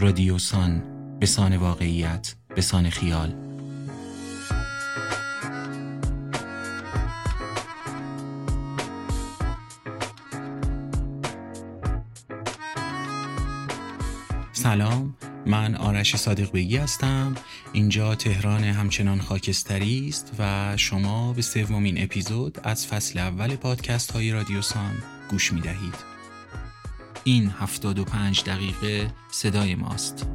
رادیوسان به سان واقعیت به سان خیال. سلام من آرش صادق بگی هستم. اینجا تهران همچنان خاکستری است و شما به سومین اپیزود از فصل اول پادکست های رادیوسان گوش می دهید این 75 دقیقه صدای ماست.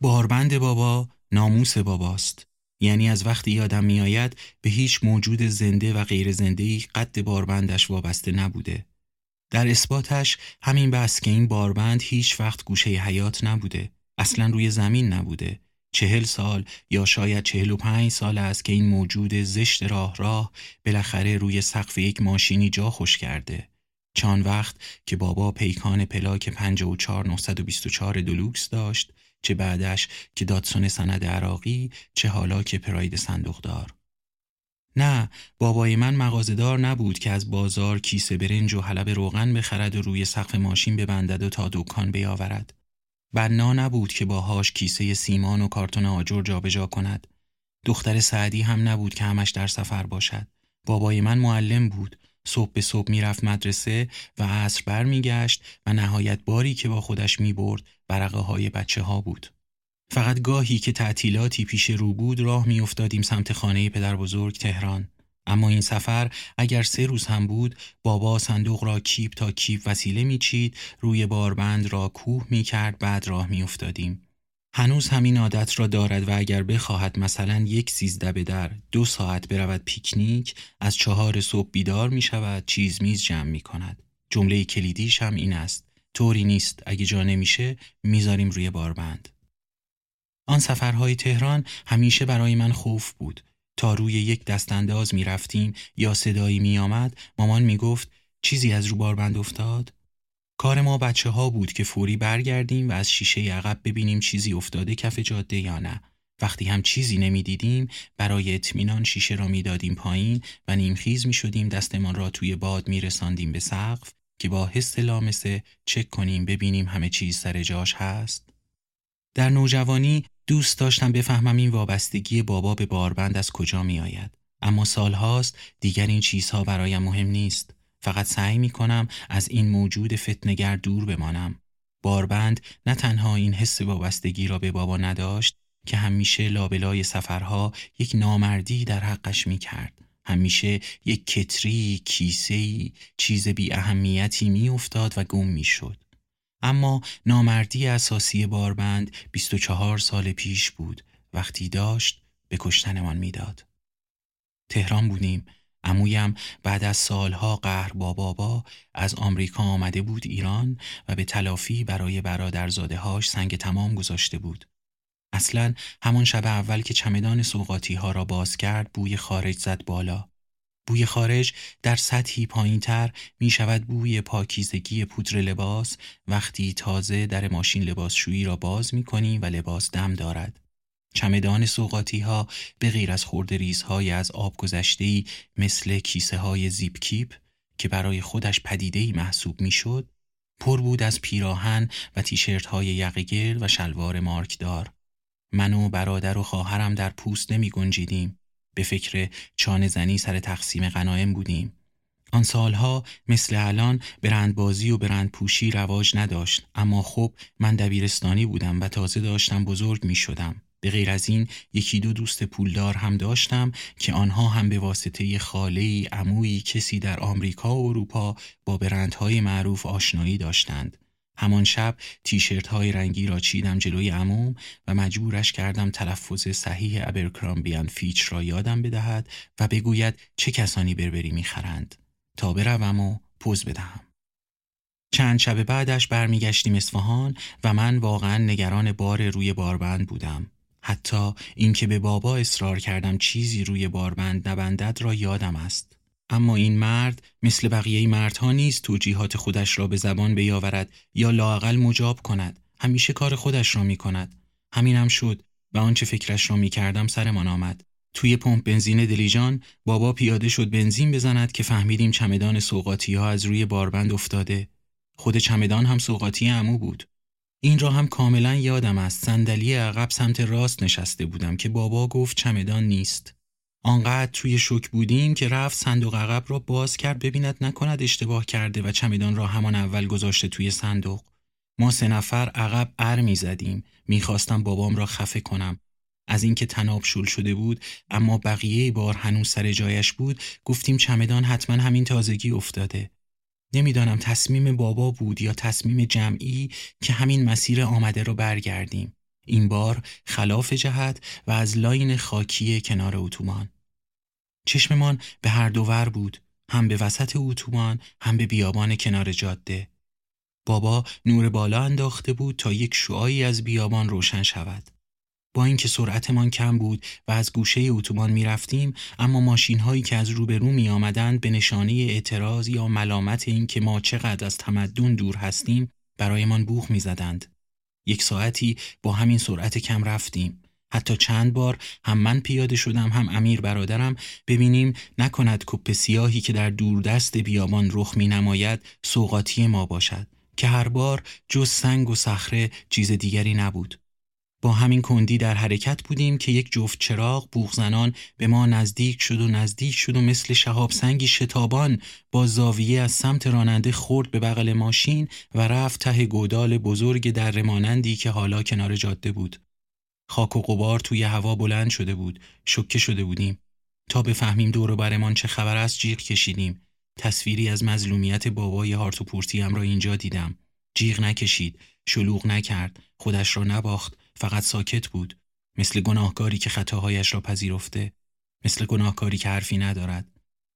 باربند بابا ناموس باباست. یعنی از وقتی یادم میآید به هیچ موجود زنده و غیر زنده قد باربندش وابسته نبوده. در اثباتش همین بس که این باربند هیچ وقت گوشه حیات نبوده اصلا روی زمین نبوده. چهل سال یا شاید چهل و پنج سال است که این موجود زشت راه راه بالاخره روی سقف یک ماشینی جا خوش کرده. چان وقت که بابا پیکان پلاک 54924 دلوکس داشت چه بعدش که دادسون سند عراقی چه حالا که پراید صندوقدار. نه بابای من مغازدار نبود که از بازار کیسه برنج و حلب روغن بخرد و روی سقف ماشین ببندد و تا دکان بیاورد. بنا نبود که باهاش کیسه سیمان و کارتون آجر جابجا کند. دختر سعدی هم نبود که همش در سفر باشد. بابای من معلم بود. صبح به صبح می‌رفت مدرسه و عصر برمیگشت و نهایت باری که با خودش می‌برد برقه های بچه ها بود. فقط گاهی که تعطیلاتی پیش رو بود راه میافتادیم سمت خانه پدر بزرگ تهران. اما این سفر اگر سه روز هم بود بابا صندوق را کیپ تا کیپ وسیله میچید روی باربند را کوه می‌کرد بعد راه میافتادیم. هنوز همین عادت را دارد و اگر بخواهد مثلا یک سیزده به در دو ساعت برود پیکنیک از چهار صبح بیدار می شود چیز میز جمع می کند. جمله کلیدیش هم این است. طوری نیست اگه جا نمیشه می‌ذاریم روی باربند. آن سفرهای تهران همیشه برای من خوف بود. تا روی یک دستانداز می رفتیم یا صدایی می آمد مامان می گفت چیزی از رو باربند افتاد؟ کار ما بچه ها بود که فوری برگردیم و از شیشه عقب ببینیم چیزی افتاده کف جاده یا نه. وقتی هم چیزی نمی‌دیدیم برای اطمینان شیشه را می‌دادیم پایین و نیمخیز می شدیم دستمان را توی باد می رساندیم به سقف که با حس لامسه چک کنیم ببینیم همه چیز سر جاش هست. در نوجوانی دوست داشتم بفهمم این وابستگی بابا به باربند از کجا می آید. اما سالهاست دیگر این چیزها برایم مهم نیست. فقط سعی می کنم از این موجود فتنگر دور بمانم. باربند نه تنها این حس وابستگی را به بابا نداشت که همیشه لابلای سفرها یک نامردی در حقش می کرد. همیشه یک کتری، کیسهی، چیز بی اهمیتی می افتاد و گم می شد. اما نامردی اساسی باربند 24 سال پیش بود وقتی داشت به کشتنمان می‌داد. تهران بودیم امویم بعد از سالها قهر با بابا از آمریکا آمده بود ایران و به تلافی برای برادرزاده هاش سنگ تمام گذاشته بود. اصلا همان شب اول که چمدان سوقاتی ها را باز کرد بوی خارج زد بالا. بوی خارج در سطحی پایین تر می شود بوی پاکیزگی پودر لباس وقتی تازه در ماشین لباسشویی را باز می کنی و لباس دم دارد. چمدان سوقاتی ها به غیر از خورده ریزهای از آب گذشته مثل کیسه های زیپ کیپ که برای خودش پدیده محسوب می شد پر بود از پیراهن و تیشرت های یقگل و شلوار مارکدار. من و برادر و خواهرم در پوست نمی گنجیدیم. به فکر چانه زنی سر تقسیم غنایم بودیم. آن سالها مثل الان برندبازی و برندپوشی رواج نداشت اما خب من دبیرستانی بودم و تازه داشتم بزرگ می شدم. به غیر از این یکی دو دوست پولدار هم داشتم که آنها هم به واسطه خاله عمویی کسی در آمریکا و اروپا با برندهای معروف آشنایی داشتند. همان شب تیشرت های رنگی را چیدم جلوی عموم و مجبورش کردم تلفظ صحیح ابرکرامبیان فیچ را یادم بدهد و بگوید چه کسانی بربری می‌خرند تا بروم و پوز بدهم. چند شب بعدش برمیگشتیم اصفهان و من واقعا نگران بار روی باربند بودم. حتی اینکه به بابا اصرار کردم چیزی روی باربند نبندد را یادم است. اما این مرد مثل بقیه مردها نیست توجیهات خودش را به زبان بیاورد یا لاقل مجاب کند همیشه کار خودش را می کند. همینم شد و آنچه فکرش را می کردم سرمان آمد. توی پمپ بنزین دلیجان بابا پیاده شد بنزین بزند که فهمیدیم چمدان سوقاتی ها از روی باربند افتاده. خود چمدان هم سوقاتی امو بود. این را هم کاملا یادم است صندلی عقب سمت راست نشسته بودم که بابا گفت چمدان نیست. آنقدر توی شک بودیم که رفت صندوق عقب را باز کرد ببیند نکند اشتباه کرده و چمدان را همان اول گذاشته توی صندوق. ما سه نفر عقب ار می زدیم. می‌خواستم بابام را خفه کنم. از اینکه تناب شل شده بود اما بقیه بار هنوز سر جایش بود گفتیم چمدان حتما همین تازگی افتاده. نمی‌دانم تصمیم بابا بود یا تصمیم جمعی که همین مسیر آمده را برگردیم. این بار خلاف جهت و از لاین خاکی کنار اتوبان. چشممان به هر دوور بود هم به وسط اتوبان هم به بیابان کنار جاده بابا نور بالا انداخته بود تا یک شعایی از بیابان روشن شود با اینکه سرعتمان کم بود و از گوشه اتوبان می رفتیم اما ماشین هایی که از روبرو می آمدند به نشانه اعتراض یا ملامت اینکه ما چقدر از تمدن دور هستیم برایمان بوخ می زدند. یک ساعتی با همین سرعت کم رفتیم. حتی چند بار هم من پیاده شدم هم امیر برادرم ببینیم نکند کپ سیاهی که در دوردست بیابان رخ می نماید سوقاتی ما باشد که هر بار جز سنگ و صخره چیز دیگری نبود. با همین کندی در حرکت بودیم که یک جفت چراغ بوغزنان به ما نزدیک شد و نزدیک شد و مثل شهاب سنگی شتابان با زاویه از سمت راننده خورد به بغل ماشین و رفت ته گودال بزرگ در رمانندی که حالا کنار جاده بود. خاک و قبار توی هوا بلند شده بود شکه شده بودیم. تا بفهمیم دور برمان چه خبر است جیغ کشیدیم. تصویری از مظلومیت بابای هارتوپورتی را اینجا دیدم. جیغ نکشید شلوغ نکرد خودش را نباخت فقط ساکت بود. مثل گناهکاری که خطاهایش را پذیرفته. مثل گناهکاری که حرفی ندارد.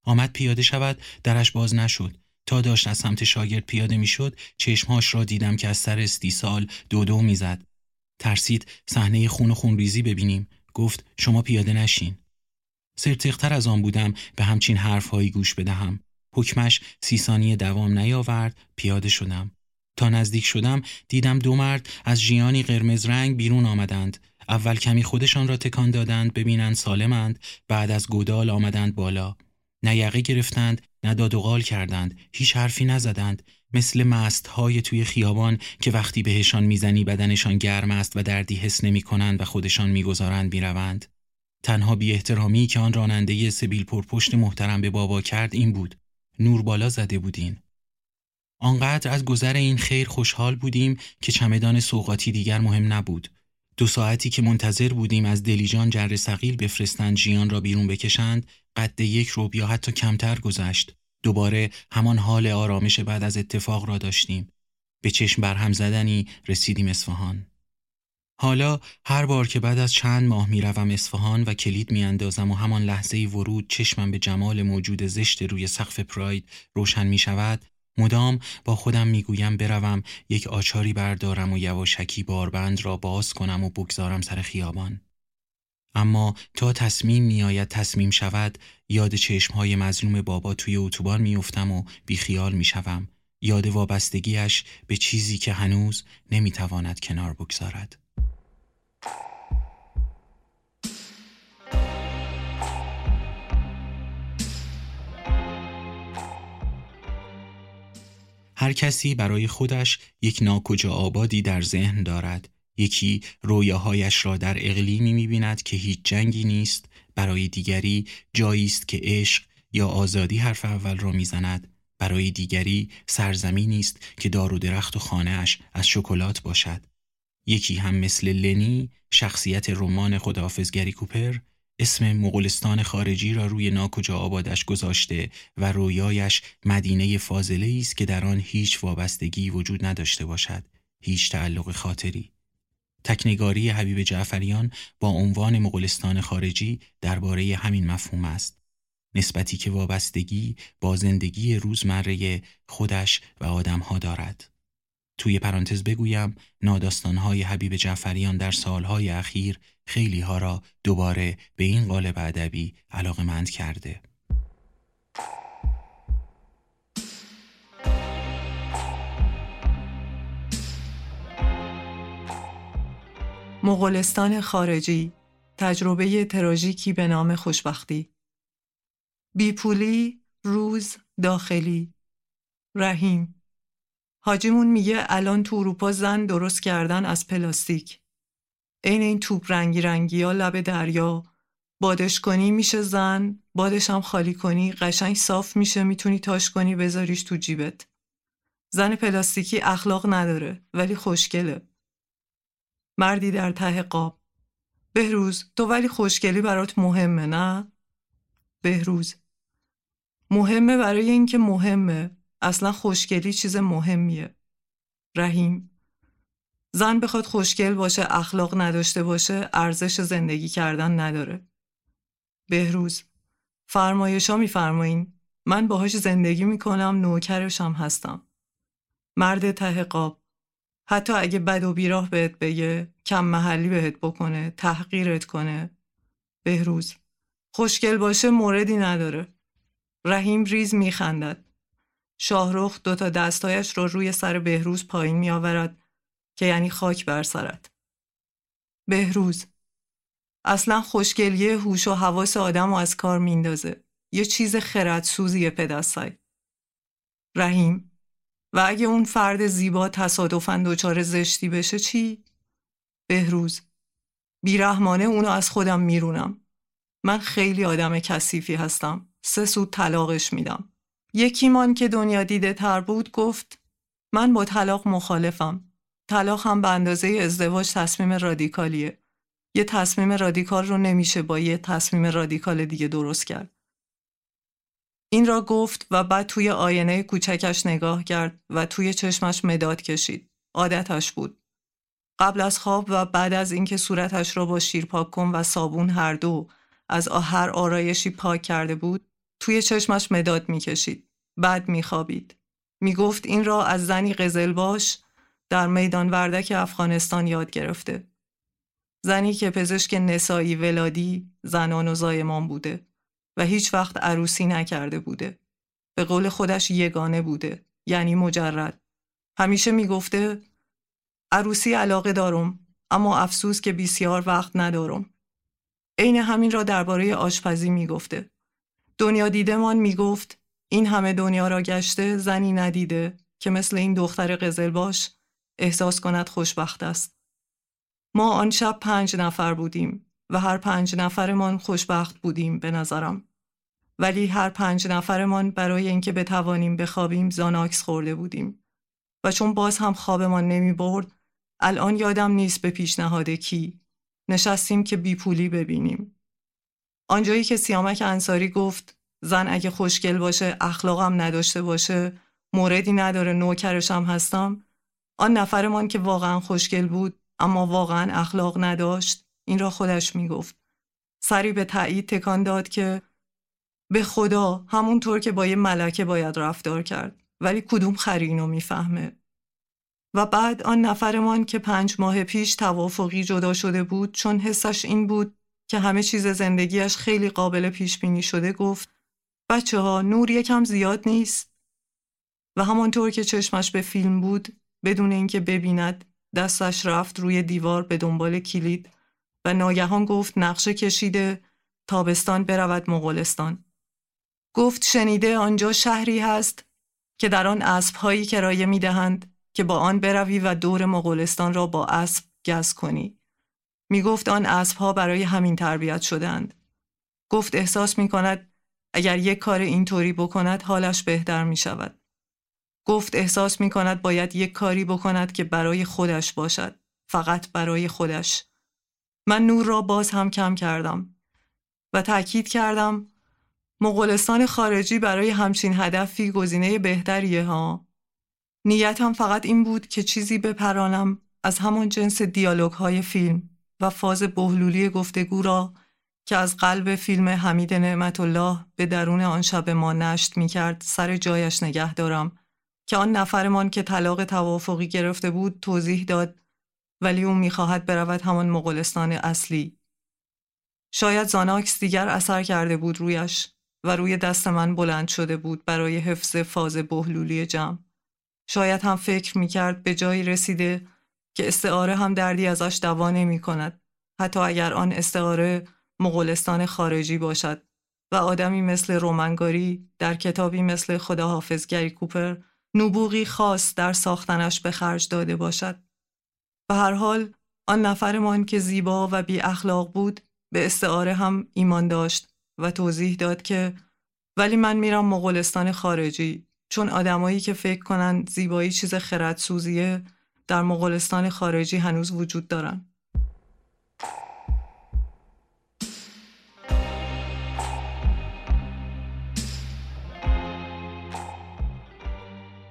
آمد پیاده شود درش باز نشد. تا داشت از سمت شاگرد پیاده می‌شد چشمهاش را دیدم که از سر استیصال دو دو می‌زد. ترسید صحنه خون و خونریزی ببینیم. گفت شما پیاده نشین. سرتقتر از آن بودم به همچین حرفهایی گوش بدهم. حکمش سی دوام نیاورد پیاده شدم. تا نزدیک شدم دیدم دو مرد از جیانی قرمز رنگ بیرون آمدند. اول کمی خودشان را تکان دادند ببینند سالمند بعد از گودال آمدند بالا. نه یقه گرفتند نه داد و غال کردند هیچ حرفی نزدند. مثل مست های توی خیابان که وقتی بهشان می‌زنی بدنشان گرم است و دردی حس نمی کنند و خودشان می‌گذارند می‌روند. تنها بی احترامی که آن راننده سبیل پرپشت محترم به بابا کرد این بود. نور بالا زده بودین. آنقدر از گذر این خیر خوشحال بودیم که چمدان سوقاتی دیگر مهم نبود. دو ساعتی که منتظر بودیم از دلیجان جر سقیل بفرستند جیان را بیرون بکشند قد یک روب یا حتی کمتر گذشت. دوباره همان حال آرامش بعد از اتفاق را داشتیم. به چشم برهم زدنی رسیدیم اصفهان. حالا هر بار که بعد از چند ماه می‌روم اصفهان و کلید میاندازم و همان لحظه ورود چشمم به جمال موجود زشت روی سقف پراید روشن می شود مدام با خودم می‌گویم بروم یک آچاری بردارم و یواشکی باربند را باز کنم و بگذارم سر خیابان. اما تا تصمیم میآید تصمیم شود یاد چشمهای مظلوم بابا توی اتوبان میافتم و بیخیال می‌شوم یاد وابستگیش به چیزی که هنوز نمی‌تواند کنار بگذارد. هر کسی برای خودش یک ناکجا آبادی در ذهن دارد. یکی رویاهایش را در اقلیمی می‌بیند که هیچ جنگی نیست. برای دیگری جایی است که عشق یا آزادی حرف اول را می‌زند. برای دیگری سرزمینی است که دار و درخت و خانهاش از شکلات باشد. یکی هم مثل لنی شخصیت رمان خداحافظگری کوپر اسم مغولستان خارجی را روی ناکجا آبادش گذاشته و رویایش مدینه فاضله است که در آن هیچ وابستگی وجود نداشته باشد. هیچ تعلق خاطری. تکنگاری حبیب جعفریان با عنوان مغولستان خارجی درباره همین مفهوم است نسبتی که وابستگی با زندگی روزمره خودش و آدمها دارد توی پرانتز بگویم ناداستانهای حبیب جعفریان در سالهای اخیر خیلی ها را دوباره به این قالب ادبی مند کرده. مغولستان خارجی تجربه تراژیکی به نام خوشبختی. بیپولی روز داخلی. رحیم. حاجیمون میگه الان تو اروپا زن درست کردن از پلاستیک. عین این توپ رنگی رنگی ها لب دریا. بادش کنی میشه زن بادش هم خالی کنی قشنگ صاف میشه می‌تونی تاش کنی بذاریش تو جیبت. زن پلاستیکی اخلاق نداره ولی خوشگله. مردی در ته قاب. بهروز تو ولی خوشگلی برات مهمه نه؟ بهروز مهمه برای اینکه مهمه. اصلا خوشگلی چیز مهمیه. رحیم زن بخواد خوشگل باشه اخلاق نداشته باشه ارزش زندگی کردن نداره. بهروز فرمایشا میفرمایین. من باهاش زندگی می‌کنم نوکرشم هستم. مرد ته قاب. حتی اگه بد و بیراه بهت بگه کم محلی بهت بکنه تحقیرت کنه. بهروز خوشگل باشه موردی نداره. رحیم ریز میخندد. شاهرخ دوتا دستایش رو روی سر بهروز پایین میآورد که یعنی خاک بر سرت. بهروز اصلا خوشگلیه هوش و حواس آدم رو از کار میندازه. یه چیز خردسوزیه پدستای رحیم و اگه اون فرد زیبا تصادفاً دچار زشتی بشه چی؟ بهروز بیرحمانه اونو از خودم میرونم. من خیلی آدم کثیفی هستم. سه سود طلاقش میدم. یکیمان که دنیا دیده تر بود گفت من با طلاق مخالفم. طلاق هم به اندازه ازدواج تصمیم رادیکالیه. یه تصمیم رادیکال رو نمیشه با یه تصمیم رادیکال دیگه درست کرد. این را گفت و بعد توی آینه کوچکش نگاه کرد و توی چشمش مداد کشید. عادتش بود. قبل از خواب و بعد از اینکه صورتش را با شیر پاک کن و صابون هر دو از هر آرایشی پاک کرده بود توی چشمش مداد می‌کشید. بعد میخوابید. می‌گفت این را از زنی قزل باش در میدان وردک افغانستان یاد گرفته. زنی که پزشک نسایی ولادی زنان و زایمان بوده. و هیچ وقت عروسی نکرده بوده. به قول خودش یگانه بوده. یعنی مجرد. همیشه می‌گفته عروسی علاقه دارم اما افسوس که بسیار وقت ندارم. عین همین را درباره آشپزی می‌گفته. دنیا دیدمان می‌گفت این همه دنیا را گشته زنی ندیده که مثل این دختر قزل باش احساس کند خوشبخت است. ما آن شب پنج نفر بودیم و هر پنج نفرمان خوشبخت بودیم به نظرم. ولی هر پنج نفرمان برای اینکه بتوانیم بخوابیم زاناکس خورده بودیم. و چون باز هم خوابمان نمی برد الان یادم نیست به پیشنهاد کی. نشستیم که بیپولی ببینیم. آنجایی که سیامک انصاری گفت زن اگه خوشگل باشه اخلاقم نداشته باشه موردی نداره نوکرشم هستم. آن نفرمان که واقعا خوشگل بود اما واقعا اخلاق نداشت این را خودش می‌گفت. سری به تایید تکان داد که به خدا همونطور که با یه ملکه باید رفتار کرد. ولی کدوم خری اینو می‌فهمه؟ و بعد آن نفرمان که پنج ماه پیش توافقی جدا شده بود چون حسش این بود که همه چیز زندگیش خیلی قابل پیش بینی شده گفت بچه ها نور یکم زیاد نیست؟ و همانطور که چشمش به فیلم بود بدون اینکه ببیند دستش رفت روی دیوار به دنبال کلید و ناگهان گفت نقشه کشیده تابستان برود مغولستان. گفت شنیده آنجا شهری هست که در آن اسبهایی کرایه می دهند که با آن بروی و دور مغولستان را با اسب گز کنی. می گفت آن اسبها برای همین تربیت شدند. گفت احساس می کند اگر یک کار اینطوری بکند حالش بهتر می شود. گفت احساس می کند باید یک کاری بکند که برای خودش باشد. فقط برای خودش. من نور را باز هم کم کردم و تأکید کردم مغولستان خارجی برای همچین هدفی گزینه بهتریه ها. نیتم فقط این بود که چیزی بپرانم از همان جنس دیالوگ های فیلم و فاز بهلولی گفتگو را که از قلب فیلم حمید نعمت الله به درون آن شب ما نشت می کرد سر جایش نگه دارم که آن نفرمان که طلاق توافقی گرفته بود توضیح داد ولی او می‌خواهد برود همان مغولستان اصلی. شاید زاناکس دیگر اثر کرده بود رویش و روی دست من بلند شده بود برای حفظ فاز بهلولی جمع. شاید هم فکر می کرد به جایی رسیده که استعاره هم دردی ازش دوا نمی کند حتی اگر آن استعاره مغولستان خارجی باشد و آدمی مثل رومنگاری در کتابی مثل خداحافظ گری کوپر نبوغی خاص در ساختنش به خرج داده باشد. به هر حال آن نفرمان که زیبا و بی اخلاق بود به استعاره هم ایمان داشت و توضیح داد که ولی من میرم مغولستان خارجی چون آدمایی که فکر کنند زیبایی چیز خردسوزیه در مغولستان خارجی هنوز وجود دارن.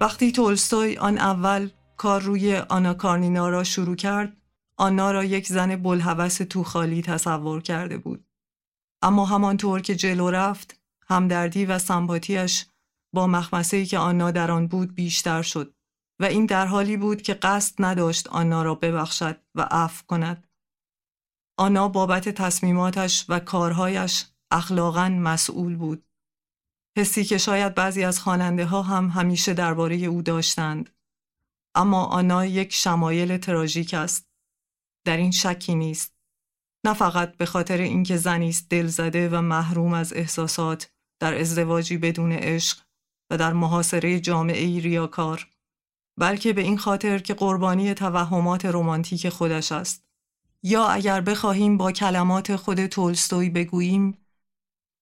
وقتی تولستوی آن اول کار روی آنا کارنینا را شروع کرد، آنا را یک زن بلحوث تو خالی تصور کرده بود. اما همانطور که جلو رفت، همدردی و سمپاتیش با مخمسه‌ای که آنا در آن بود بیشتر شد و این در حالی بود که قصد نداشت آنا را ببخشد و عفو کند. آنا بابت تصمیماتش و کارهایش اخلاقا مسئول بود. حسی که شاید بعضی از خواننده ها هم همیشه درباره او داشتند. اما آنا یک شمایل تراژیک است. در این شکی نیست. نه فقط به خاطر اینکه زنی است دلزده و محروم از احساسات در ازدواجی بدون عشق و در محاصره جامعه ریاکار بلکه به این خاطر که قربانی توهمات رمانتیک خودش است یا اگر بخواهیم با کلمات خود تولستوی بگوییم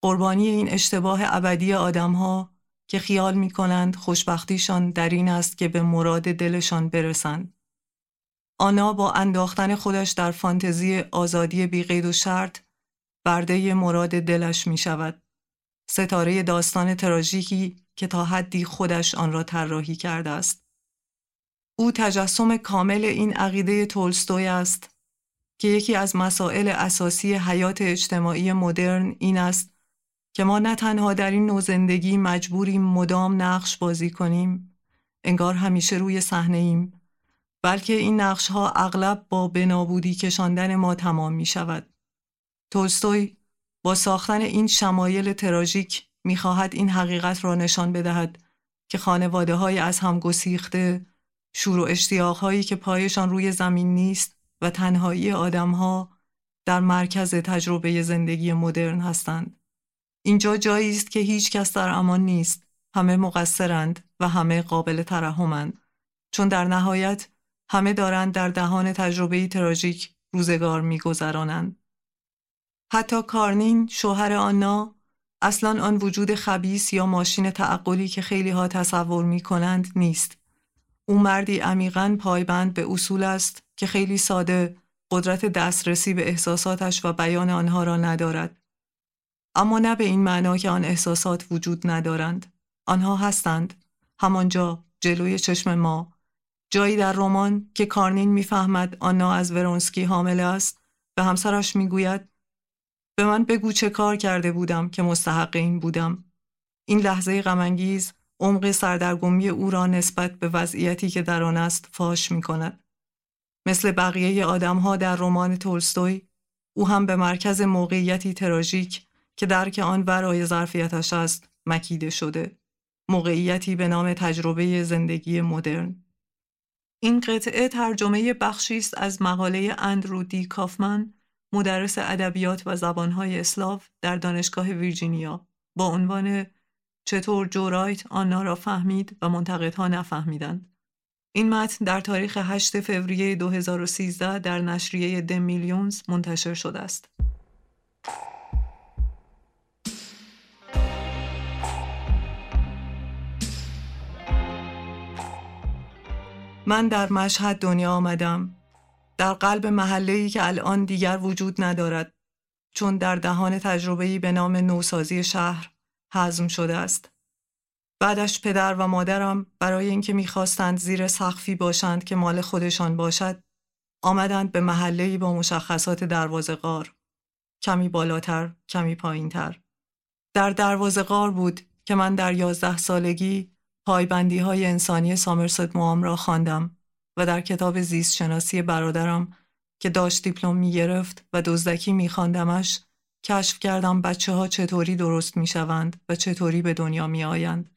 قربانی این اشتباه ابدی آدمها که خیال می کنند خوشبختیشان در این است که به مراد دلشان برسند. آنا با انداختن خودش در فانتزی آزادی بیقید و شرط برده مراد دلش می شود. ستاره داستان تراژیکی که تا حدی خودش آن را طراحی کرده است. او تجسم کامل این عقیده تولستوی است که یکی از مسائل اساسی حیات اجتماعی مدرن این است که ما نه تنها در این نوع زندگی مجبوریم مدام نقش بازی کنیم انگار همیشه روی صحنه ایم بلکه این نقش ها اغلب با بنابودی کشاندن ما تمام می شود. تولستوی با ساختن این شمایل تراژیک می‌خواهد این حقیقت را نشان بدهد که خانواده های از هم گسیخته شور و اشتیاق هایی که پایشان روی زمین نیست و تنهایی آدم ها در مرکز تجربه زندگی مدرن هستند. اینجا جایی است که هیچ کس در امان نیست. همه مقصرند و همه قابل ترحمند. چون در نهایت همه دارند در دهان تجربه تراژیک روزگار میگذرانند. حتی کارنین شوهر آنا اصلا آن وجود خبیس یا ماشین تعقلی که خیلی ها تصور می کنند نیست. او مردی عمیقا پایبند به اصول است که خیلی ساده قدرت دسترسی به احساساتش و بیان آنها را ندارد. اما نه به این معنا که آن احساسات وجود ندارند. آنها هستند. همانجا جلوی چشم ما. جایی در رمان که کارنین می‌فهمد آنا از ورونسکی حامل است به همسرش می‌گوید به من بگو چه کار کرده بودم که مستحق این بودم. این لحظه غمانگیز عمق سردرگمی او را نسبت به وضعیتی که در آن است فاش می کند. مثل بقیه آدمها در رمان تولستوی او هم به مرکز موقعیتی تراژیک که درک آن ورای ظرفیتش است مکیده شده. موقعیتی به نام تجربه زندگی مدرن. این قطعه ترجمه بخشی است از مقاله اندرو دی کافمن مدرس ادبیات و زبانهای اسلاو در دانشگاه ویرجینیا با عنوان چطور جورایت آنها را فهمید و منتقدها نفهمیدند. این متن در تاریخ 8 فوریه 2013 در نشریه د میلیونز منتشر شده است. من در مشهد دنیا آمدم در قلب محله‌ای که الان دیگر وجود ندارد چون در دهان تجربه‌ای به نام نوسازی شهر حزم شده است. بعدش پدر و مادرم برای اینکه می‌خواستند زیر سقفی باشند که مال خودشان باشد آمدند به محله‌ای با مشخصات دروازه غار. کمی بالاتر، کمی پایینتر. در دروازه غار بود که من در یازده سالگی پایبندی های انسانی سامرست موام را خواندم و در کتاب زیست شناسی برادرم که داشت دیپلم می گرفت و دزدکی می خواندمش کشف کردم بچه ها چطوری درست می شوند و چطوری به دنیا می آیند.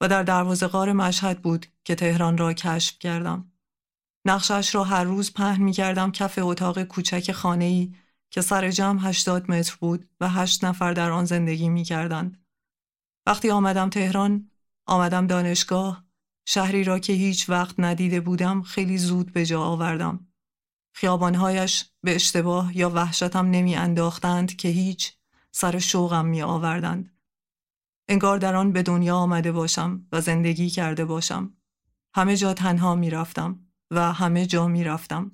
و در دروازه غار مشهد بود که تهران را کشف کردم. نقشش را هر روز پهن می کردم کف اتاق کوچک خانه ای که سر جمع هشتاد متر بود و هشت نفر در آن زندگی می کردند. وقتی آمدم تهران، آمدم دانشگاه، شهری را که هیچ وقت ندیده بودم خیلی زود به جا آوردم. خیابانهایش به اشتباه یا وحشتم نمی انداختند که هیچ سر شوقم می آوردند. انگار در آن به دنیا آمده باشم و زندگی کرده باشم. همه جا تنها می رفتم و همه جا می رفتم.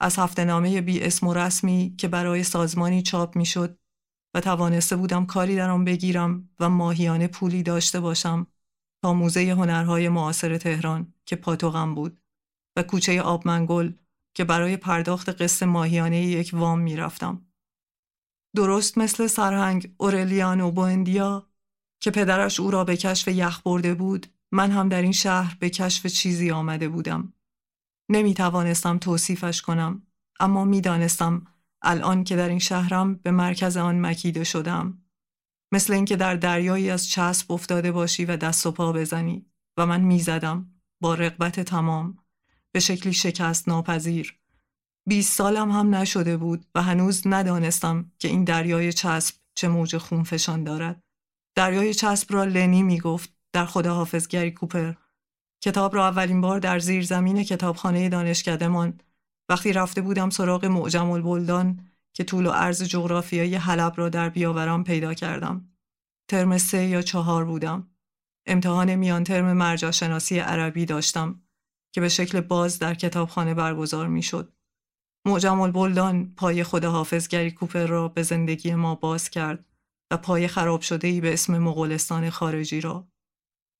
از هفته نامه بی اسم و رسمی که برای سازمانی چاپ می شد و توانسته بودم کاری در آن بگیرم و ماهیانه پولی داشته باشم تا موزه هنرهای معاصر تهران که پاتوغم بود و کوچه آبمنگل که برای پرداخت قصه ماهیانه یک وام می رفتم. درست مثل سرهنگ اورلیانو بوندیا که پدرش او را به کشف یخ برده بود من هم در این شهر به کشف چیزی آمده بودم. نمی توانستم توصیفش کنم اما می دانستم الان که در این شهرم به مرکز آن مکیده شدم. مثل اینکه در دریایی از چسب افتاده باشی و دست و پا بزنی و من می زدم با رقبت تمام به شکلی شکست ناپذیر. بیست سالم هم نشده بود و هنوز ندانستم که این دریای چسب چه موج خونفشان دارد. دریای چسب را لنی می گفت در خداحافظگری کوپر کتاب را اولین بار در زیر زمین کتابخانه دانشکدهمان وقتی رفته بودم سراغ معجم البلدان که طول و عرض جغرافیایی حلب را در بیاورم پیدا کردم. ترم سه یا چهار بودم. امتحان میان ترم مرجع شناسی عربی داشتم که به شکل باز در کتابخانه برگزار می شد. معجم البلدان پای خداحافظگری کوپر را به زندگی ما باز کرد و پای خراب شده ای به اسم مغولستان خارجی را.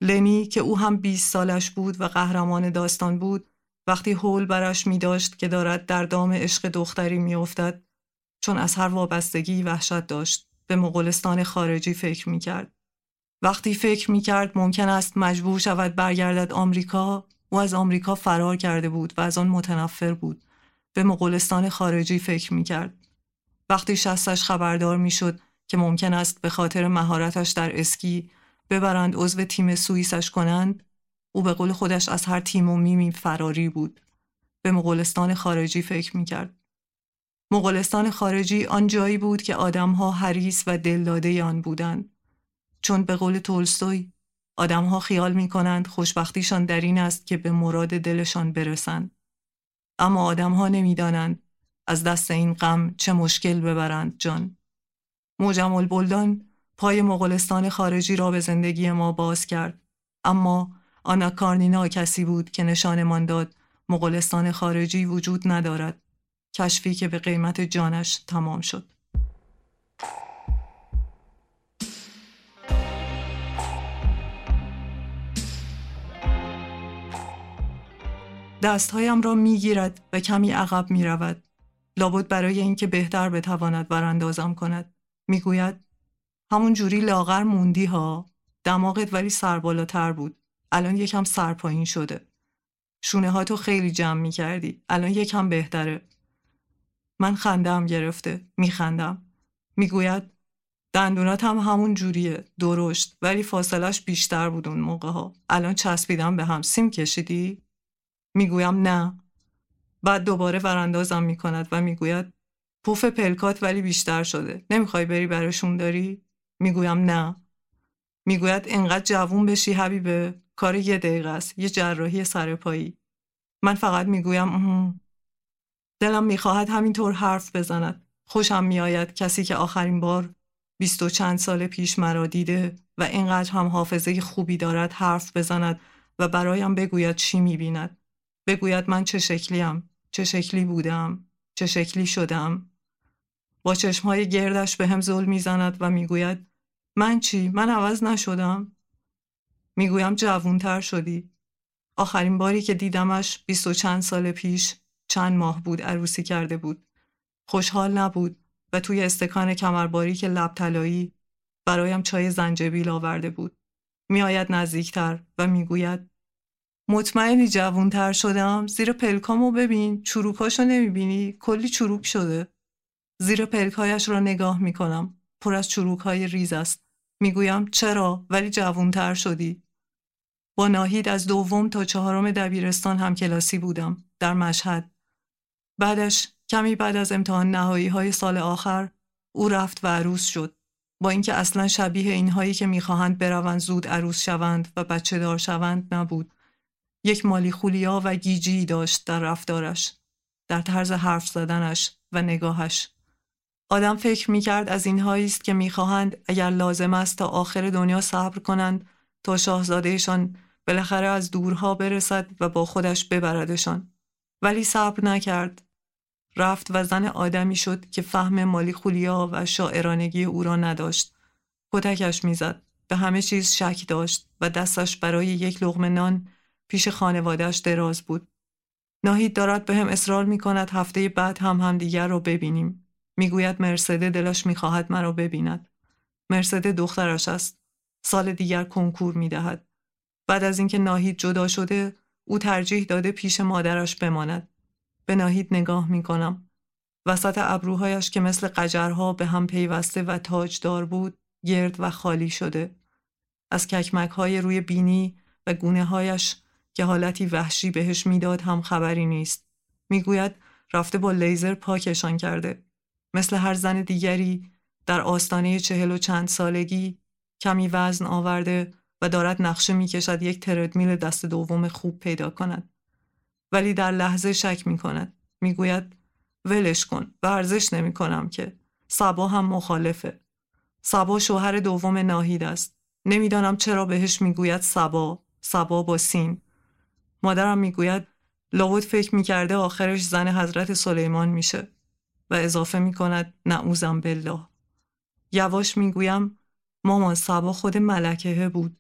لنی که او هم 20 سالش بود و قهرمان داستان بود وقتی هول برش می داشت که دارد در دام عشق دختری می افتد چون از هر وابستگی وحشت داشت به مغولستان خارجی فکر می کرد. وقتی فکر می کرد ممکن است مجبور شود برگردد آمریکا او از آمریکا فرار کرده بود و از آن متنفر بود به مغولستان خارجی فکر می کرد. وقتی شستش خبردار می شد که ممکن است به خاطر مهارتش در اسکی ببرند عضو تیم سوئیسش کنند او به قول خودش از هر تیم و میمی فراری بود به مغولستان خارجی فکر می‌کرد مغولستان خارجی آن جایی بود که آدمها حریس و دلداده آن بودند. چون به قول تولستوی آدمها خیال می کنند خوشبختیشان در این است که به مراد دلشان برسند. اما آدمها نمی‌دانند از دست این غم چه مشکل ببرند جان. موجم البلدان پای مغولستان خارجی را به زندگی ما باز کرد. اما آنا کارنینا کسی بود که نشانمان داد مغولستان خارجی وجود ندارد. کشفی که به قیمت جانش تمام شد. دستهایم را می‌گیرد و کمی عقب می رود. لابد برای اینکه بهتر بتواند براندازم کند. می‌گوید همون جوری لاغر موندی ها دماغت ولی سر بالاتر بود. الان یکم سر پایین شده. شونه ها تو خیلی جمع می کردی الان یکم بهتره. من خندم گرفته میخندم. می‌گوید دندونات هم همون جوریه درشت ولی فاصلش بیشتر بود اون موقع ها الان چسبیدم به هم. سیم کشیدی؟ می‌گویم نه. بعد دوباره وراندازم می‌کند و می‌گوید پوف پلکات ولی بیشتر شده. نمی‌خوای بری براشون داری؟ می‌گویم نه. می‌گوید انقدر جوون بشی حبیبه. کار یه دقیقه است. یه جراحی سرپایی من فقط می‌گویم دلم می‌خواهد همینطور حرف بزند خوشم میآید کسی که آخرین بار بیست و چند سال پیش مرا دیده و اینقدر هم حافظه خوبی دارد حرف بزند و برایم بگوید چی می‌بیند بگوید من چه شکلیم چه شکلی بودم چه شکلی شدم با چشمهای گردش به هم ظلم می‌زند و می‌گوید من چی؟ من عوض نشدم؟ می‌گویم جوونتر شدی. آخرین باری که دیدمش بیست و چند سال پیش چند ماه بود عروسی کرده بود. خوشحال نبود و توی استکان کمرباری که لب تلایی برایم چای زنجبیل آورده بود. میآید نزدیکتر و می‌گوید مطمئنی جوونتر شدم؟ زیر پلکامو ببین چروکاشو نمی‌بینی؟ کلی چروک شده. زیر پلکایش را نگاه می‌کنم. پر از چروک های ریز است. می‌گویم چرا؟ ولی جوونتر شدی. با ناهید از دوم تا چهارم دبیرستان هم کلاسی بودم. در مشهد. بعدش کمی بعد از امتحان نهایی های سال آخر او رفت و عروس شد. با اینکه اصلا شبیه اینهایی که می‌خواهند بروند زود عروس شوند و بچه دار شوند نبود. یک مالی خولیا و گیجی داشت در رفتارش. در طرز حرف زدنش و نگاهش. آدم فکر می‌کرد از اینهایی است که می‌خواهند اگر لازم است تا آخر دنیا صبر کنند تا شاهزادهشان بالاخره از دورها برسد و با خودش ببردشان. ولی صبر نکرد. رفت و زن آدمی شد که فهم مالی خولیا و شاعرانگی او را نداشت. کتکش می‌زد. به همه چیز شک داشت و دستش برای یک لغم نان پیش خانوادهش دراز بود. ناهید دارد به هم اصرار می کند هفته بعد هم همدیگر را ببینیم. می‌گوید مرسده دلش می‌خواهد مرا ببیند. مرسده دخترش است. سال دیگر کنکور می‌دهد. بعد از اینکه ناهید جدا شده او ترجیح داده پیش مادرش بماند. به ناهید نگاه می کنم. وسط ابروهایش که مثل قجرها به هم پیوسته و تاجدار بود گرد و خالی شده. از ککمک های روی بینی و گونه هایش که حالتی وحشی بهش می‌داد هم خبری نیست. می‌گوید رفته با لیزر پاکشان کرده. مثل هر زن دیگری در آستانه چهل و چند سالگی کمی وزن آورده و دارد نقشه می‌کشد یک تردمیل دست دوم خوب پیدا کند. ولی در لحظه شک می کند. می‌گوید ولش کن ورزش نمی کنم که. سبا هم مخالفه. سبا شوهر دوم ناهید است. نمی‌دانم چرا بهش می‌گوید سبا. سبا با سین. مادرم می‌گوید لابد فکر می‌کرده آخرش زن حضرت سلیمان میشه و اضافه می‌کند نعوزم بالله. یواش می‌گویم مامان سبا خود ملکه بود.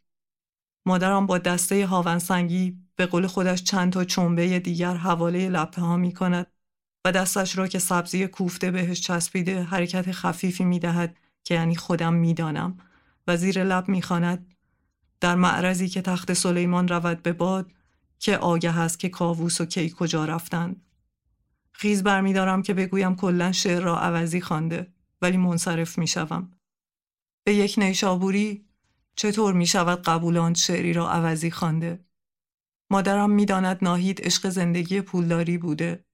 مادرم با دسته هاونسنگی به قول خودش چند تا چنبه دیگر حواله لپه ها می کند و دستش را که سبزی کوفته بهش چسبیده حرکت خفیفی می دهد که یعنی خودم می دانم و زیر لب می خاند در معرضی که تخت سلیمان رود به باد که آگه است که کاووس و کی کجا رفتند. خیز برمیدارم که بگویم کلا شعر را عوضی خوانده ولی منصرف می شوم. به یک نیشابوری چطور می شود قبولان شعری را عوضی خوانده؟ مادرم می‌داند ناهید عشق زندگی پولداری بوده.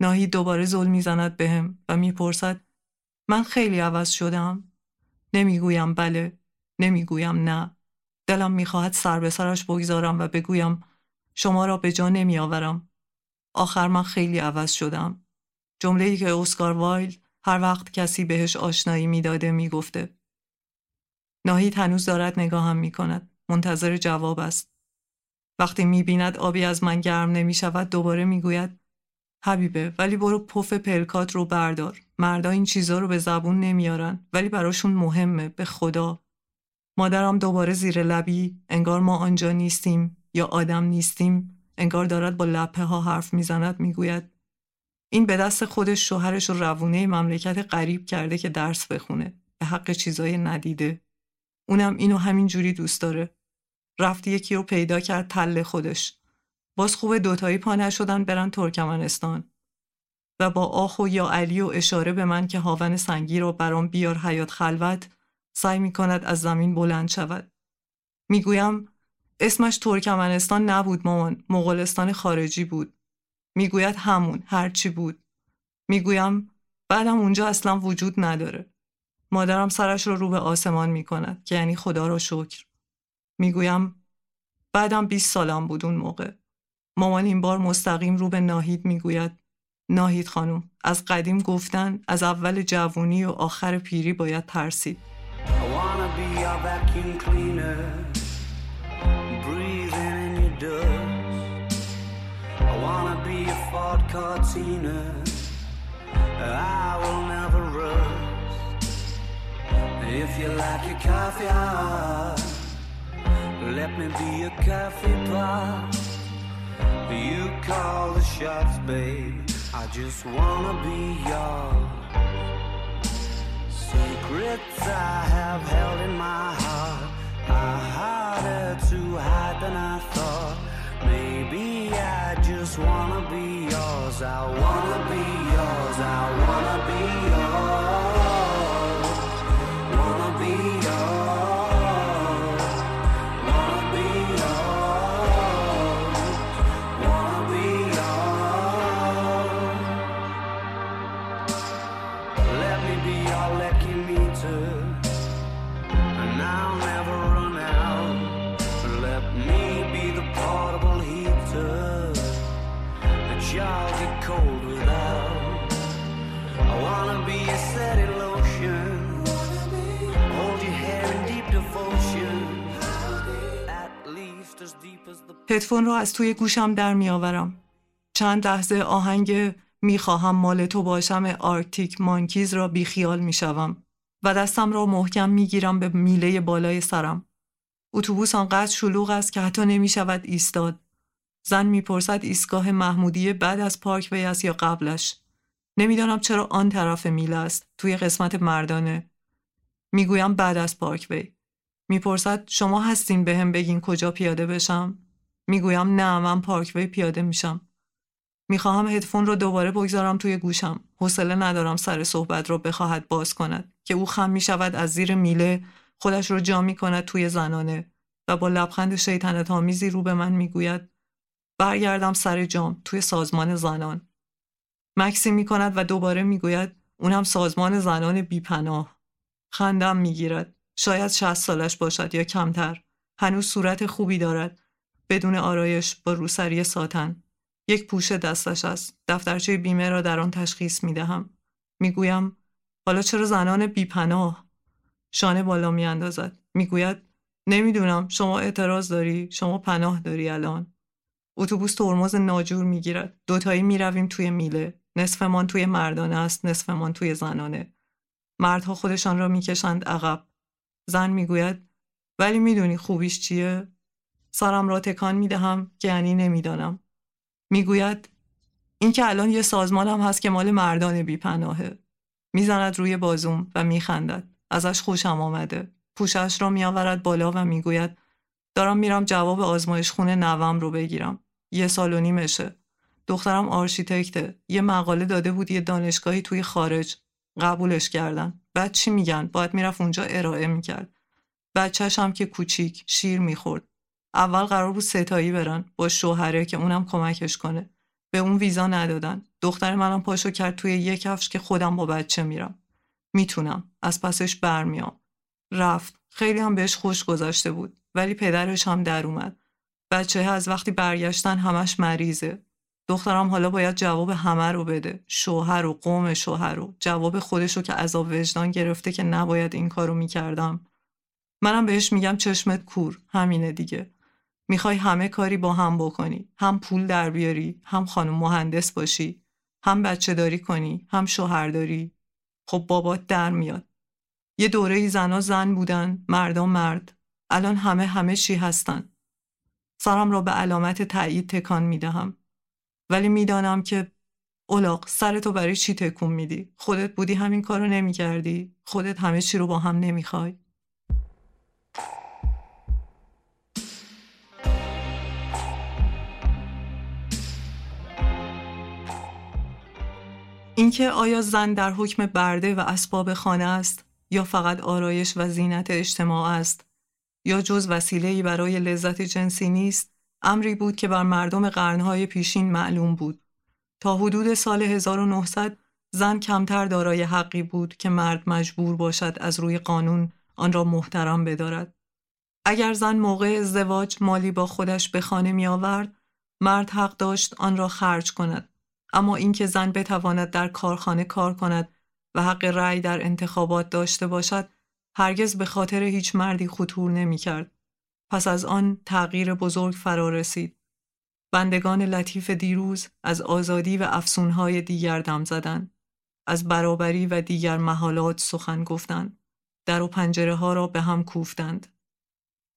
ناهید دوباره زل می‌زند بهم و می‌پرسد من خیلی عوض شدم. نمی‌گویم بله. نمی‌گویم نه. دلم می‌خواهد سر به سرش بگذارم و بگویم شما را به جا نمیآورم. آخر من خیلی عوض شدم. جمله ای که اسکار وایل هر وقت کسی بهش آشنایی می‌داده می‌گفته. ناهید هنوز دارد نگاهم می‌کند. منتظر جواب است. وقتی می‌بیند آبی از من گرم نمی شود دوباره می‌گوید حبیبه ولی برو پف پلکات رو بردار. مردا این چیزا رو به زبون نمیارن ولی براشون مهمه به خدا. مادرم دوباره زیر لبی انگار ما آنجا نیستیم یا آدم نیستیم. انگار دارد با لپه ها حرف می‌زند می‌گوید این به دست خودش شوهرش و روونه مملکت غریب کرده که درس بخونه. به حق چیزای ندیده. اونم اینو همین جوری دوست داره. رفت یکی رو پیدا کرد تله خودش. باز خوب دوتایی پا نشدن برن ترکمنستان. و با آخ و یا علی و اشاره به من که هاون سنگی رو برام بیار حیات خلوت سعی می کند از زمین بلند شود. می‌گویم اسمش ترکمنستان نبود مامان. مغولستان خارجی بود. می‌گوید همون هرچی بود. می‌گویم بعدم اونجا اصلا وجود نداره. مادرم سرش رو رو به آسمان می کند که یعنی خدا را شکر. می‌گویم بعدم 20 سالم بود اون موقع. مامان این بار مستقیم رو به ناهید می‌گوید. ناهید خانم از قدیم گفتن از اول جوونی و آخر پیری باید ترسید. If you like your coffee hot, Let me be a coffee pot. You call the shots, babe. I just wanna be yours. Secrets I have held in my heart are harder to hide than I thought. Maybe I just wanna be yours. I wanna be yours. I wanna be هدفون رو از توی گوشم در میآورم. چند لحظه آهنگ می‌خواهم مال تو باشم Arctic Monkeys را بیخیال می‌شوم و دستم را محکم می‌گیرم به میله بالای سرم. اتوبوس آنقدر شلوغ است که حتی نمی شود ایستاد. زن می‌پرسد ایستگاه محمودی بعد از پارک وی است یا قبلش. نمی‌دانم چرا آن طرف میله است توی قسمت مردانه. می‌گویم بعد از پارک وی. می‌پرسد شما هستین به هم بگین کجا پیاده بشم؟ می‌گویم نه من پارک وی پیاده میشم. می‌خواهم هدفون رو دوباره بگذارم توی گوشم. حوصله ندارم سر صحبت رو بخواهد باز کند که او خم می‌شود از زیر میله خودش رو جا می کند توی زنانه و با لبخند شیطنت آمیزی رو به من می‌گوید برگردم سر جام توی سازمان زنان. مکسی می کند و دوباره می‌گوید اونم سازمان زنان بیپناه. خندم می‌گیرد. شاید شهست سالش باشد یا کمتر. هنوز صورت خوبی دارد. بدون آرایش با روسری ساتن. یک پوشه دستش است. دفترچه بیمه را در آن تشخیص می دهم. می‌گویم حالا چرا زنان بیپناه؟ شانه بالا می اندازد. می گوید نمی‌دونم شما اعتراض داری. شما پناه داری الان. اتوبوس ترمز ناجور می‌گیرد دوتایی می رویم توی میله. نصفمان توی مردانه است. نصفمان توی زنانه. مردها خودشان را می‌کشند عقب. زن می‌گوید ولی می‌دونی خوبیش چیه؟ سرم را تکان می‌دهم که یعنی نمی‌دانم می‌گوید این که الان یه سازمانم هست که مال مردان بیپناهه می‌زند روی بازوم و میخندد ازش خوشم آمده. پوشش را میآورد بالا و می‌گوید دارم میرم جواب آزمایش خونه نوم رو بگیرم. یه سال و نیمشه. دخترم آرشیتکته. یه مقاله داده بود یه دانشگاهی توی خارج. قبولش کردن. بعد چی میگن؟ باید می‌رفت اونجا ارائه می‌کرد. بچهش هم که کوچیک شیر می‌خورد. اول قرار بود ستایی برن با شوهره که اونم کمکش کنه. به اون ویزا ندادن. دختر منم پاشو کرد توی یه کفش که خودم با بچه میرم. می‌تونم. از پسش برمیام. رفت. خیلی هم بهش خوش گذاشته بود. ولی پدرش هم در اومد. بچه از وقتی برگشتن همش مریضه. دخترم حالا باید جواب همه رو بده. شوهر و قوم شوهر رو جواب خودش رو که عذاب وجدان گرفته که نباید این کارو می‌کردم. منم بهش میگم چشمت کور. همینه دیگه. می‌خوای همه کاری با هم بکنی. هم پول در بیاری هم خانم مهندس باشی هم بچه داری کنی هم شوهر داری. خب بابات در میاد. یه دوره ای زنا زن بودن مردم مرد. الان همه همه چی هستن. سرم را به علامت تایید تکان می‌دهم. ولی می‌دانم که اولاق سرتو برای چی تکون میدی؟ خودت بودی همین کارو نمی‌کردی. خودت همه چی رو با هم نمی‌خوای. اینکه آیا زن در حکم برده و اسباب خانه است یا فقط آرایش و زینت اجتماع است یا جز وسیله‌ای برای لذت جنسی نیست؟ امری بود که بر مردم قرنهای پیشین معلوم بود. تا حدود سال 1900 زن کمتر دارای حقی بود که مرد مجبور باشد از روی قانون آن را محترم بدارد. اگر زن موقع ازدواج مالی با خودش به خانه می آورد مرد حق داشت آن را خرج کند. اما اینکه زن بتواند در کارخانه کار کند و حق رأی در انتخابات داشته باشد هرگز به خاطر هیچ مردی خطور نمی کرد. پس از آن تغییر بزرگ فرا رسید. بندگان لطیف دیروز از آزادی و افسونهای دیگر دم زدند. از برابری و دیگر محالات سخن گفتند. در و پنجره ها را به هم کوفتند.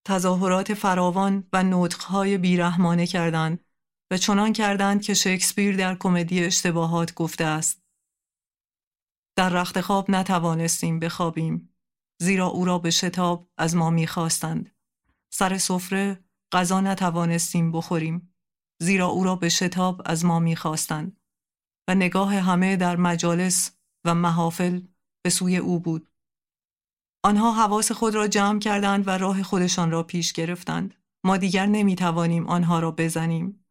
تظاهرات فراوان و نطقهای بیرحمانه کردند و چنان کردند که شکسپیر در کمدی اشتباهات گفته است. در رخت خواب نتوانستیم بخوابیم زیرا او را به شتاب از ما می‌خواستند. سر سفره غذا نتوانستیم بخوریم زیرا او را به شتاب از ما می‌خواستند و نگاه همه در مجالس و محافل به سوی او بود. آنها حواس خود را جمع کردند و راه خودشان را پیش گرفتند. ما دیگر نمی‌توانیم آنها را بزنیم.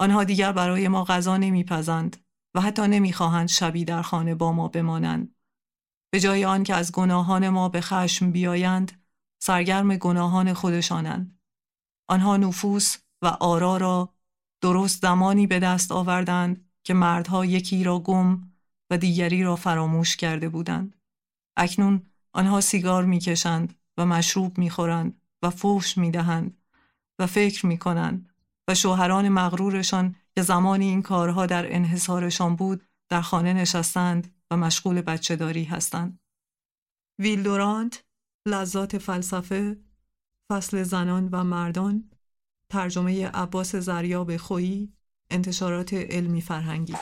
آنها دیگر برای ما غذا نمیپزند و حتی نمی‌خواهند شبی در خانه با ما بمانند. به جای آن که از گناهان ما به خشم بیایند، سرگرم گناهان خودشانند. آنها نفوس و آرا را درست زمانی به دست آوردند که مردها یکی را گم و دیگری را فراموش کرده بودند. اکنون آنها سیگار می‌کشند و مشروب می‌خورند و فوش می‌دهند و فکر می‌کنند و شوهران مغرورشان که زمانی این کارها در انحصارشان بود در خانه نشستند و مشغول بچه داری هستند. ویلدورانت لذات فلسفه فصل زنان و مردان ترجمه عباس زریاب خویی انتشارات علمی فرهنگی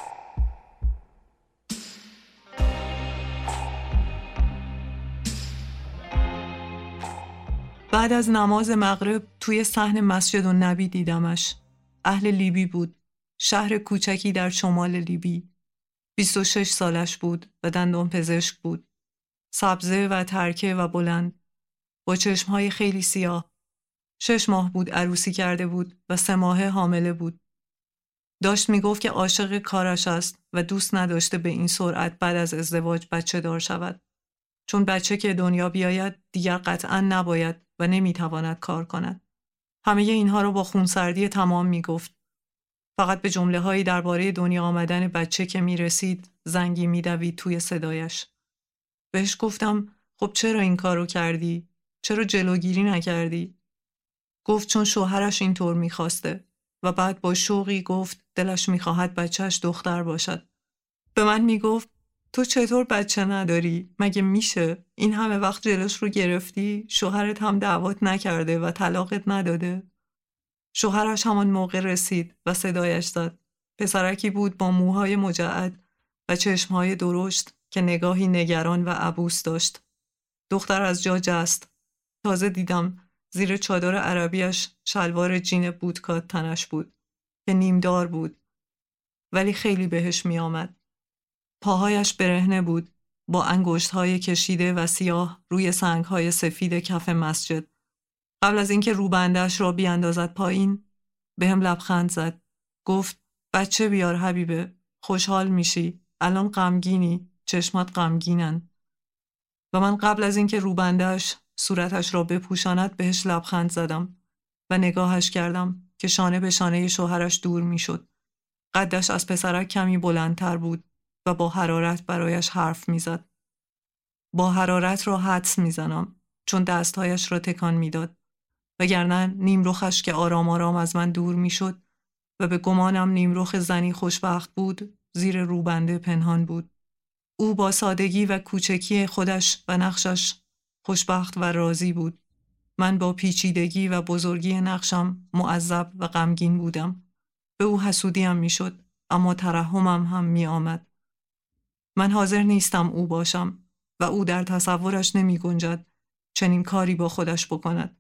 بعد از نماز مغرب توی صحن مسجد و نبی دیدمش. اهل لیبی بود. شهر کوچکی در شمال لیبی. 26 سالش بود و دندان پزشک بود. سبزه و ترکه و بلند. با چشمهای خیلی سیاه. شش ماه بود عروسی کرده بود و سه ماه حامله بود. داشت می‌گفت که عاشق کارش است و دوست نداشته به این سرعت بعد از ازدواج بچه دار شود. چون بچه که دنیا بیاید دیگر قطعا نباید و نمی‌تواند کار کند. همه اینها رو با خونسردی تمام می‌گفت. فقط به جمله هایی درباره دنیا آمدن بچه که می رسید زنگی میدوید توی صدایش. بهش گفتم خب چرا این کارو کردی؟ چرا جلوگیری نکردی؟ گفت چون شوهرش اینطور می‌خواسته و بعد با شوقی گفت دلش می‌خواهد بچهش دختر باشد. به من می‌گفت تو چطور بچه نداری؟ مگه میشه؟ این همه وقت جلوش رو گرفتی؟ شوهرت هم دعوت نکرده و طلاقت نداده؟ شوهرش همان موقع رسید و صدایش زد. پسرکی بود با موهای مجعد و چشمهای درشت که نگاهی نگران و عبوس داشت. دختر از جا جست. تازه دیدم زیر چادر عربیش شلوار جین بودکات تنش بود که نیمدار بود ولی خیلی بهش می آمد. پاهایش برهنه بود با انگشت های کشیده و سیاه روی سنگ های سفید کف مسجد. قبل از اینکه روبندش را بیاندازد پایین به هم لبخند زد. گفت بچه بیار حبیبه. خوشحال میشی. الان غمگینی. چشمات غمگینن. و من قبل از اینکه روبندش صورتش را بپوشاند بهش لبخند زدم و نگاهش کردم که شانه به شانه شوهرش دور می‌شد. قدش از پسرک کمی بلندتر بود و با حرارت برایش حرف می‌زد. با حرارت را حدس می‌زنم چون دستهایش را تکان می‌داد وگرنه نیمروخش که آرام آرام از من دور می‌شد و به گمانم نیمروخ زنی خوشبخت بود زیر روبنده پنهان بود. او با سادگی و کوچکی خودش و نقشش خوشبخت و راضی بود. من با پیچیدگی و بزرگی نقشم معذب و غمگین بودم. به او حسودیم می‌شد اما ترحمم هم می آمد. من حاضر نیستم او باشم و او در تصورش نمی گنجد چنین کاری با خودش بکند.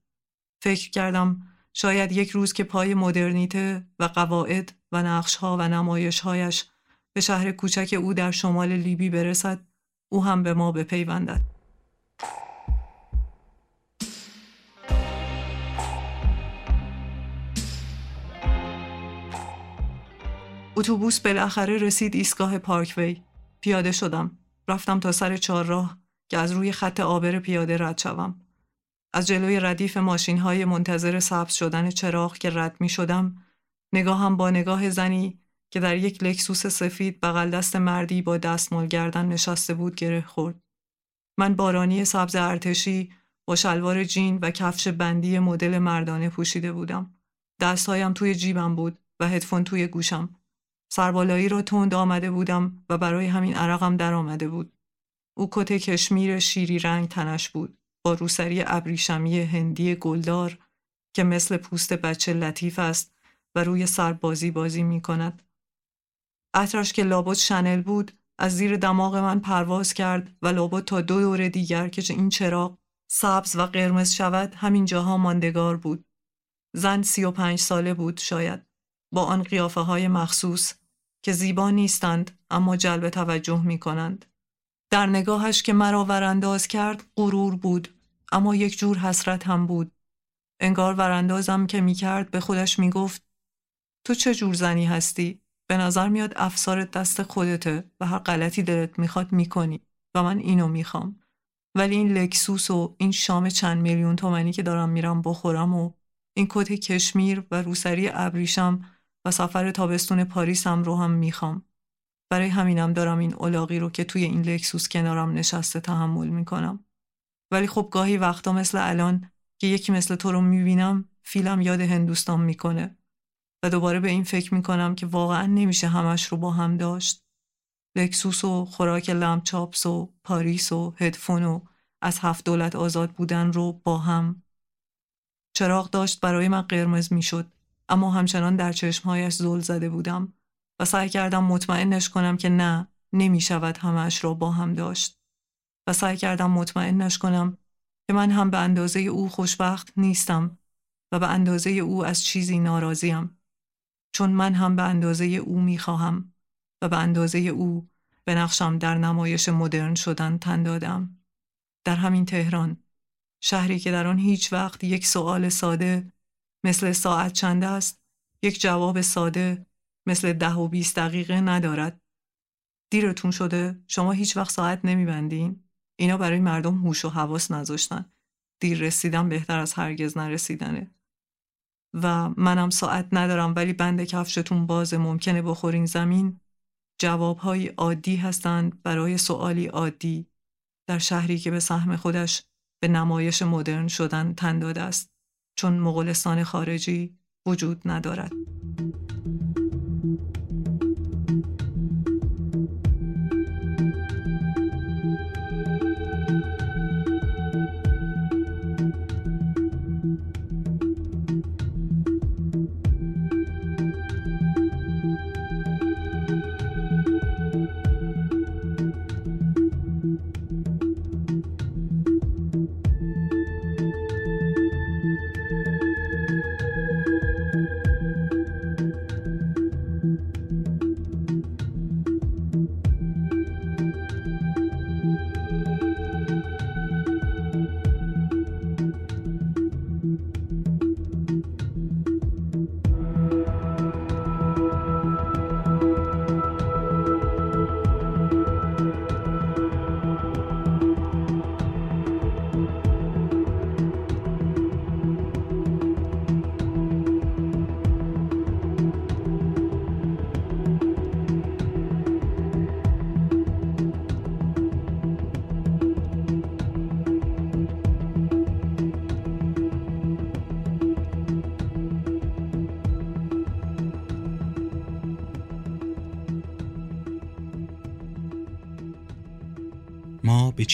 فکر کردم شاید یک روز که پای مدرنیته و قواعد و نقشها و نمایشهایش به شهر کوچک او در شمال لیبی برسد او هم به ما بپیوندد. اتوبوس بالاخره رسید ایستگاه پارکوی. پیاده شدم. رفتم تا سر چهارراه که از روی خط آبر پیاده رد شوم. از جلوی ردیف ماشین های منتظر سبز شدن چراغ که رد می شدم نگاهم با نگاه زنی که در یک لکسوس سفید بغل دست مردی با دستمال گردن نشسته بود گره خورد. من بارانی سبز ارتشی با شلوار جین و کفش بندی مدل مردانه پوشیده بودم. دستهایم توی جیبم بود و هدفون توی گوشم. سربالایی را تند آمده بودم و برای همین عرقم در آمده بود. او کت کشمیر شیری رنگ تنش بود با روسری ابریشمی هندی گلدار که مثل پوست بچه لطیف است و روی سر بازی بازی می کند. عطرش که لابد شنل بود از زیر دماغ من پرواز کرد و لابد تا دو دور دیگر که این چراغ سبز و قرمز شود همین جاها ماندگار بود. زن سی و پنج ساله بود شاید. با آن قیافه های مخصوص که زیبا نیستند اما جلب توجه می کنند. در نگاهش که مرا ورانداز کرد غرور بود اما یک جور حسرت هم بود. انگار وراندازم که می کرد به خودش می گفت تو چه جور زنی هستی؟ به نظر میاد افسارت دست خودته و هر غلطی دلت می‌خواد می‌کنی و من اینو می‌خوام. ولی این لکسوس و این شام چند میلیون تومنی که دارم میرم بخورم و این کت کشمیر و روسری ابریشم سفر تابستون پاریسم رو هم می‌خوام. برای همینم دارم این اولاغی رو که توی این لکسوس کنارم نشسته تحمل می‌کنم. ولی خب گاهی وقتا مثل الان که یکی مثل تو رو می‌بینم فیلم یاد هندوستان می‌کنه و دوباره به این فکر می‌کنم که واقعا نمیشه همش رو با هم داشت. لکسوس و خوراک لمچاپس و پاریس و هدفون و از هفت دولت آزاد بودن رو با هم. چراغ داشت برای من قرمز می‌شد اما همچنان در چشمهایش زل زده بودم و سعی کردم مطمئنش کنم که نه نمی شود همش را با هم داشت. و سعی کردم مطمئنش کنم که من هم به اندازه او خوشبخت نیستم و به اندازه او از چیزی ناراضیم. چون من هم به اندازه او می خواهم و به اندازه او به نقشم در نمایش مدرن شدن تن دادم. در همین تهران شهری که در آن هیچ وقت یک سوال ساده مثل ساعت چند است یک جواب ساده مثل ده و بیست دقیقه ندارد. دیرتون شده شما هیچ وقت ساعت نمیبندین؟ اینا برای مردم هوش و حواس نذاشتن. دیر رسیدن بهتر از هرگز نرسیدنه. و منم ساعت ندارم ولی بند کفشتون باز ممکنه بخورین زمین جوابهایی عادی هستند برای سوالی عادی در شهری که به سهم خودش به نمایش مدرن شدن تن داده است چون مغولستان خارجی وجود ندارد.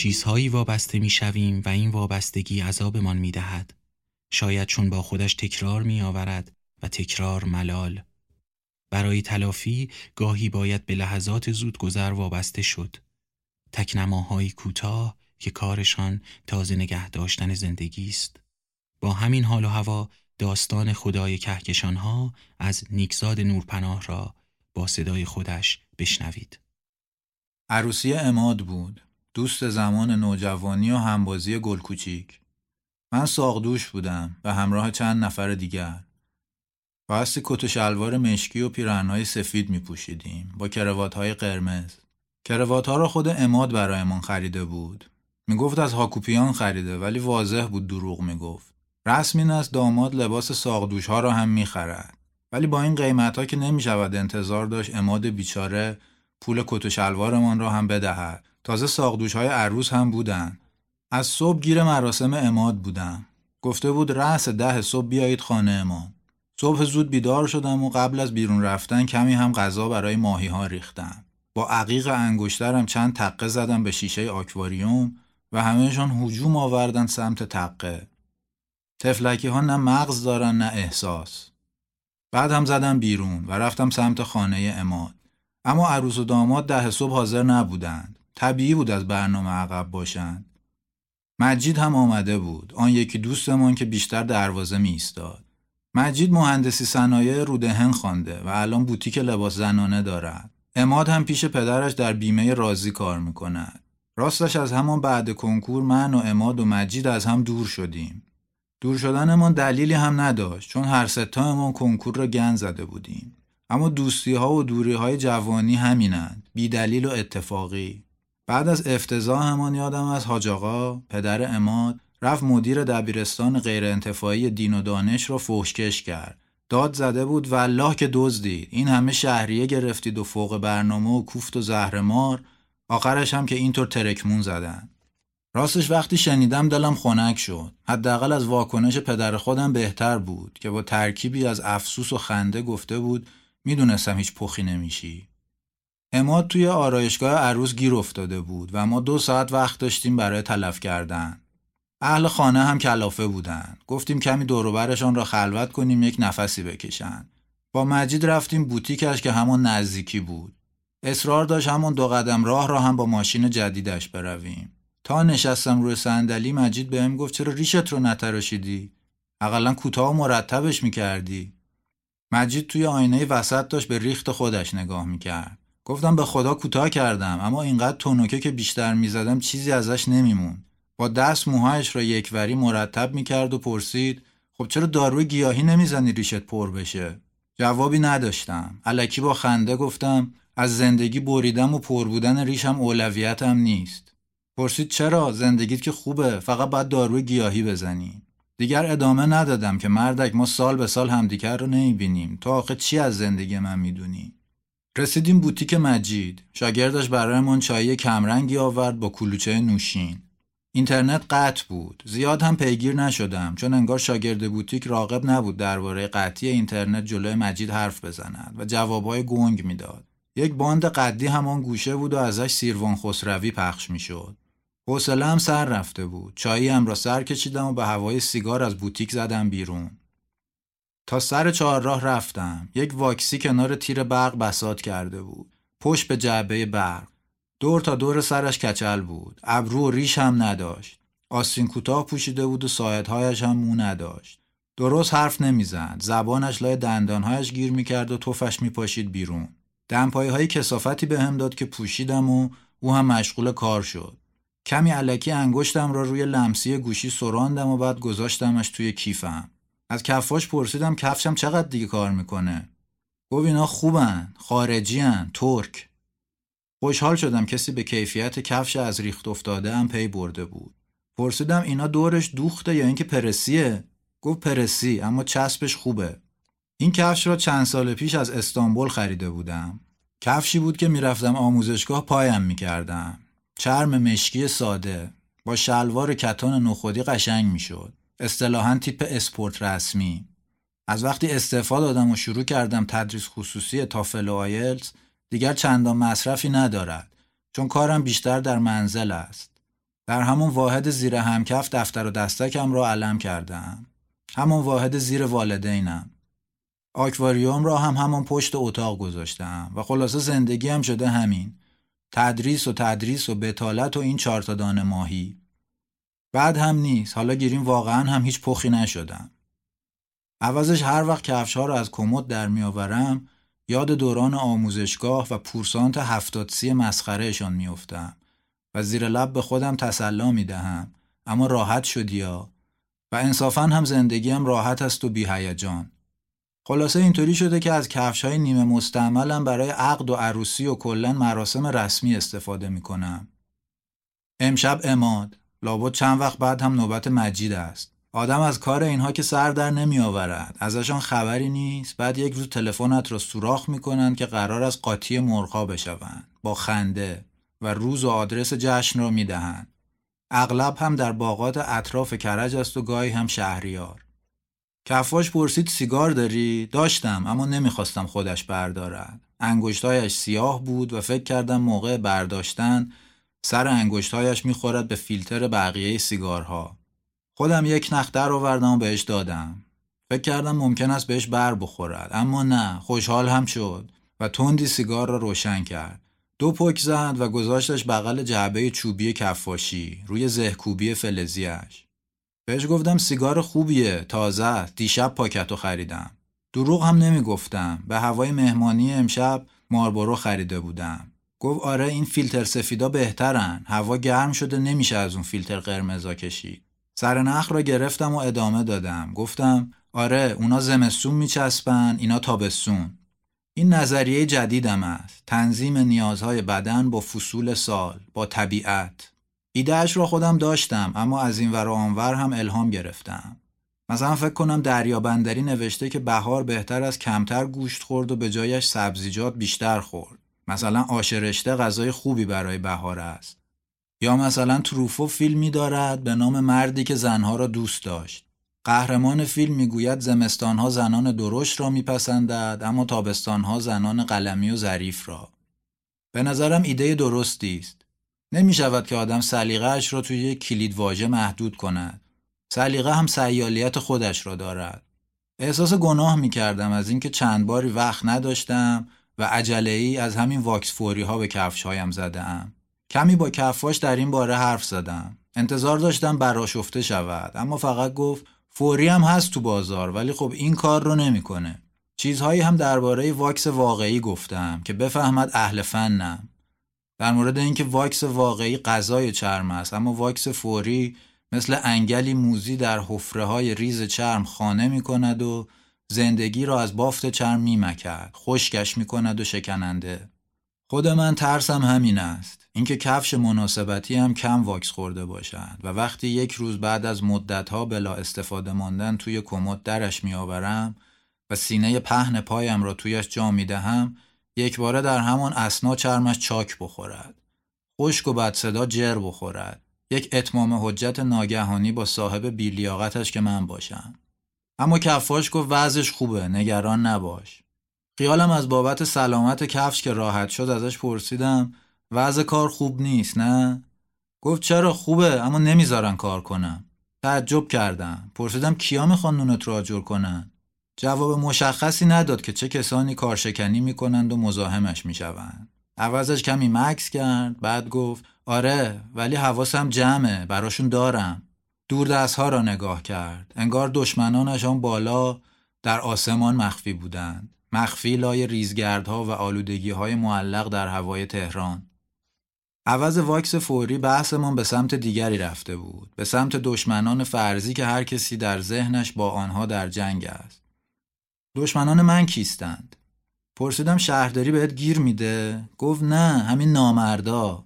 چیزهایی وابسته می شویم و این وابستگی عذابمان می دهد. شاید چون با خودش تکرار می آورد و تکرار ملال. برای تلافی گاهی باید به لحظات زود گذر وابسته شد. تکنماهایی کوتاه که کارشان تازه نگه داشتن زندگی است. با همین حال و هوا داستان خدای کهکشانها از نیکزاد نورپناه را با صدای خودش بشنوید. عروسی اماد بود. دوست زمان نوجوانی و همبازی گل کوچیک. من ساقدوش بودم به همراه چند نفر دیگر. بایستی کت و شلوار مشکی و پیرهنهای سفید می پوشیدیم با کروات های قرمز. کروات ها را خود اماد برایمان خریده بود. می گفت از هاکوپیان خریده ولی واضح بود دروغ می گفت. رسم این است داماد لباس ساقدوش ها را هم می خرد. ولی با این قیمت ها که نمی شود انتظار داشت اماد بیچاره پول کت و شلوارمان را هم بدهد. تازه ساقدوش های عروس هم بودن. از صبح گیر مراسم اماد بودم. گفته بود رأس ده صبح بیایید خانه امام. صبح زود بیدار شدم و قبل از بیرون رفتن کمی هم غذا برای ماهی ها ریختم. با عقیق انگشترم چند تقه زدم به شیشه آکواریوم و همهشان هجوم آوردن سمت تقه. تفلکی ها نه مغز دارن نه احساس. بعد هم زدم بیرون و رفتم سمت خانه اماد. اما عروس و داماد ده صبح حاضر نبودند. طبیعی بود از برنامه عقب باشند. مجید هم آمده بود. آن یکی دوستمان که بیشتر دروازه می ایستاد. مجید مهندسی صنایع رودهن خوانده و الان بوتیک لباس زنانه دارد. اماد هم پیش پدرش در بیمه رازی کار می کند. راستش از همان بعد کنکور من و اماد و مجید از هم دور شدیم. دور شدنمان دلیلی هم نداشت چون هر ستایمان کنکور را گن زده بودیم. اما دوستی ها و دوری های جوانی همینند. بی دلیل و اتفاقی. بعد از افتضاح همان یادم از حاج آقا پدر اماد رفت مدیر دبیرستان غیرانتفاعی دین و دانش را فحشکش کرد. داد زده بود و الله که دزدید. این همه شهریه گرفتید و فوق برنامه و کوفت و زهرمار. آخرش هم که اینطور ترکمون زدن. راستش وقتی شنیدم دلم خنک شد. حداقل از واکنش پدر خودم بهتر بود که با ترکیبی از افسوس و خنده گفته بود می‌دونستم هیچ پخی نمیشی. اماد توی آرایشگاه عروس گیر افتاده بود و ما دو ساعت وقت داشتیم برای تلف کردن. اهل خانه هم کلافه بودن. گفتیم کمی دوروبرشان را خلوت کنیم یک نفسی بکشن. با مجید رفتیم بوتیکش که همان نزدیکی بود. اصرار داشت همون دو قدم راه را هم با ماشین جدیدش برویم. تا نشستم روی صندلی مجید بهم گفت چرا ریشت رو نتراشیدی؟ اقلا کوتاه و مرتبش می‌کردی؟ مجید توی آینه وسط داشت به ریخت خودش نگاه می‌کرد. گفتم به خدا کوتاه کردم اما اینقدر تونوکه که بیشتر می‌زدم چیزی ازش نمیمون با دست موهایش را یکوری مرتب می‌کرد و پرسید خب چرا داروی گیاهی نمی‌زنی ریشت پر بشه؟ جوابی نداشتم. علکی با خنده گفتم از زندگی بریدم و پر بودن ریشم اولویتم نیست. پرسید چرا؟ زندگیت که خوبه فقط باید داروی گیاهی بزنی. دیگر ادامه ندادم که مردک ما سال به سال همدیگر رو نمی‌بینیم. تو آخه چی از زندگی من می‌دونی؟ رسیدیم بوتیک مجید. شاگردش برایمان چای کمرنگی آورد با کلوچه نوشین. اینترنت قطع بود. زیاد هم پیگیر نشدم چون انگار شاگرد بوتیک راقب نبود درباره قطعی اینترنت جلوی مجید حرف بزند و جوابهای گنگ می‌داد. یک باند قدی همان گوشه بود و ازش سیروان خسروی پخش می‌شد. حوصله هم سر رفته بود. چایی هم را سر کشیدم و به هوای سیگار از بوتیک زدم بیرون. تا سر چهار راه رفتم. یک واکسی کنار تیر برق بسات کرده بود. پشت به جعبه برق. دور تا دور سرش کچل بود. ابرو و ریش هم نداشت. آستین کوتاه پوشیده بود و ساعدهایش هم مو نداشت. درست حرف نمی‌زد. زبانش لای دندانهایش گیر می‌کرد و توفش میپاشید بیرون. دمپایی های کسافتی به هم داد که پوشیدم و او هم مشغول کار شد. کمی علکی انگشتم را روی لمسی گوشی سراندم و بعد گذاشتمش توی کیفم. از کفاش پرسیدم کفشم چقدر دیگه کار می‌کنه؟ گفت اینا خوبن خارجی هن. ترک. خوشحال شدم کسی به کیفیت کفش از ریخت افتاده هم پی برده بود. پرسیدم اینا دورش دوخته یا اینکه پرسیه؟ گفت پرسی اما چسبش خوبه. این کفش را چند سال پیش از استانبول خریده بودم. کفشی بود که می‌رفتم آموزشگاه پایم می‌کردم. چرم مشکی ساده با شلوار کتان نخودی قشنگ می‌شد. اصطلاحا تیپ اسپورت رسمی. از وقتی استعفا دادم و شروع کردم تدریس خصوصی تافل و آیلز دیگر چندان مصرفی ندارد چون کارم بیشتر در منزل است. در همون واحد زیر همکف دفتر و دستکم را علم کردم. همون واحد زیر والدینم. آکواریوم را هم همان پشت اتاق گذاشتم و خلاصه زندگی هم شده همین. تدریس و تدریس و بتالت و این چارتا دانه ماهی. بعد هم نیست. حالا گیریم واقعا هم هیچ پخی نشدم عوضش هر وقت کفش ها رو از کمد در میآورم یاد دوران آموزشگاه و پورسانت هفتاد سی مسخرهشان میافتم و زیر لب به خودم تسلا می دهم اما راحت شدی یا و انصافا هم زندگیم راحت است و بی هیجان خلاصه اینطوری شده که از کفش های نیمه مستعملم برای عقد و عروسی و کلا مراسم رسمی استفاده می کنم. امشب اماد لابد چند وقت بعد هم نوبت مجید است. آدم از کار اینها که سر در نمی آورد. ازشان خبری نیست. بعد یک روز تلفنت را سوراخ می کنند که قرار از قاطی مرغا بشوند. با خنده و روز و آدرس جشن را می دهند. اغلب هم در باغات اطراف کرج است و گاهی هم شهریار. کفاش پرسید سیگار داری؟ داشتم اما نمی‌خواستم خودش بردارد. انگشتایش سیاه بود و فکر کردم موقع برداشتن سر انگشتایش می‌خورد به فیلتر بقیه سیگارها. خودم یک نخ در آوردم و بهش دادم. فکر کردم ممکن است بهش بر بخورد اما نه خوشحال هم شد و تندی سیگار را روشن کرد. دو پک زد و گذاشتش بغل جعبه چوبی کفاشی روی زهکوبی فلزیش. بهش گفتم سیگار خوبیه تازه دیشب پاکتو خریدم دروغ هم نمی‌گفتم به هوای مهمانی امشب ماربورو خریده بودم گفت آره این فیلتر سفیدا بهترن. هوا گرم شده نمیشه از اون فیلتر قرمزا کشید. سر نخ را گرفتم و ادامه دادم. گفتم آره اونا زمستون میچسبن اینا تابستون. این نظریه جدیدم است. تنظیم نیازهای بدن با فصول سال با طبیعت. ایدهش را خودم داشتم اما از این ور آنور هم الهام گرفتم. مثلا فکر کنم دریابندری نوشته که بهار بهتر از کمتر گوشت خورد و به جایش سبزیجات بیشتر خورد. مثلا آشرشته غذای خوبی برای بهار است. یا مثلا تروفو فیلمی دارد به نام مردی که زنها را دوست داشت. قهرمان فیلم می‌گوید زمستانها زنان درشت را میپسندد اما تابستانها زنان قلمی و ظریف را. به نظرم ایده درستی است. نمی شود که آدم سلیقه‌اش را توی یک کلید واژه محدود کند. سلیقه هم سیالیت خودش را دارد. احساس گناه می کردم از اینکه چند باری وقت نداشتم و عجله ای از همین واکس فوری ها به کفش هایم زدم. کمی با کفاش در این باره حرف زدم. انتظار داشتم براشفته شود اما فقط گفت فوری هم هست تو بازار ولی خب این کار رو نمی‌کنه. چیزهایی هم درباره واکس واقعی گفتم که بفهمد اهل فنم. در مورد اینکه واکس واقعی غذای چرم است اما واکس فوری مثل انگلی موزی در حفره های ریز چرم خانه می کند و زندگی را از بافت چرم می‌مکد خشکش می کند و شکننده. خود من ترسم همین است. اینکه کفش مناسبتی هم کم واکس خورده باشد و وقتی یک روز بعد از مدتها بلا استفاده ماندن توی کمد درش میآورم و سینه پهن پایم را تویش جا می دهم یک باره در همان اسنا چرمش چاک بخورد. خشک و بد صدا جر بخورد. یک اتمام حجت ناگهانی با صاحب بیلیاقتش که من باشم. اما کفاش گفت وضعش خوبه نگران نباش. خیالم از بابت سلامت کفش که راحت شد ازش پرسیدم وضع کار خوب نیست نه؟ گفت چرا خوبه اما نمی‌ذارن کار کنم. تعجب کردم. پرسیدم کیا می‌خوان نونت رو آجر کنن؟ جواب مشخصی نداد که چه کسانی کارشکنی می‌کنند و مزاحمش می‌شوند. عوضش کمی مکس کرد بعد گفت آره ولی حواسم جمعه براشون دارم. دور ها را نگاه کرد. انگار دشمنانش آن بالا در آسمان مخفی بودند. مخفی لای ریزگردها و آلودگی های معلق در هوای تهران. عوض واکس فوری بحثمان به سمت دیگری رفته بود. به سمت دشمنان فرضی که هر کسی در ذهنش با آنها در جنگ است. دشمنان من کیستند پرسیدم شهرداری بهت گیر میده گفت نه همین نامردا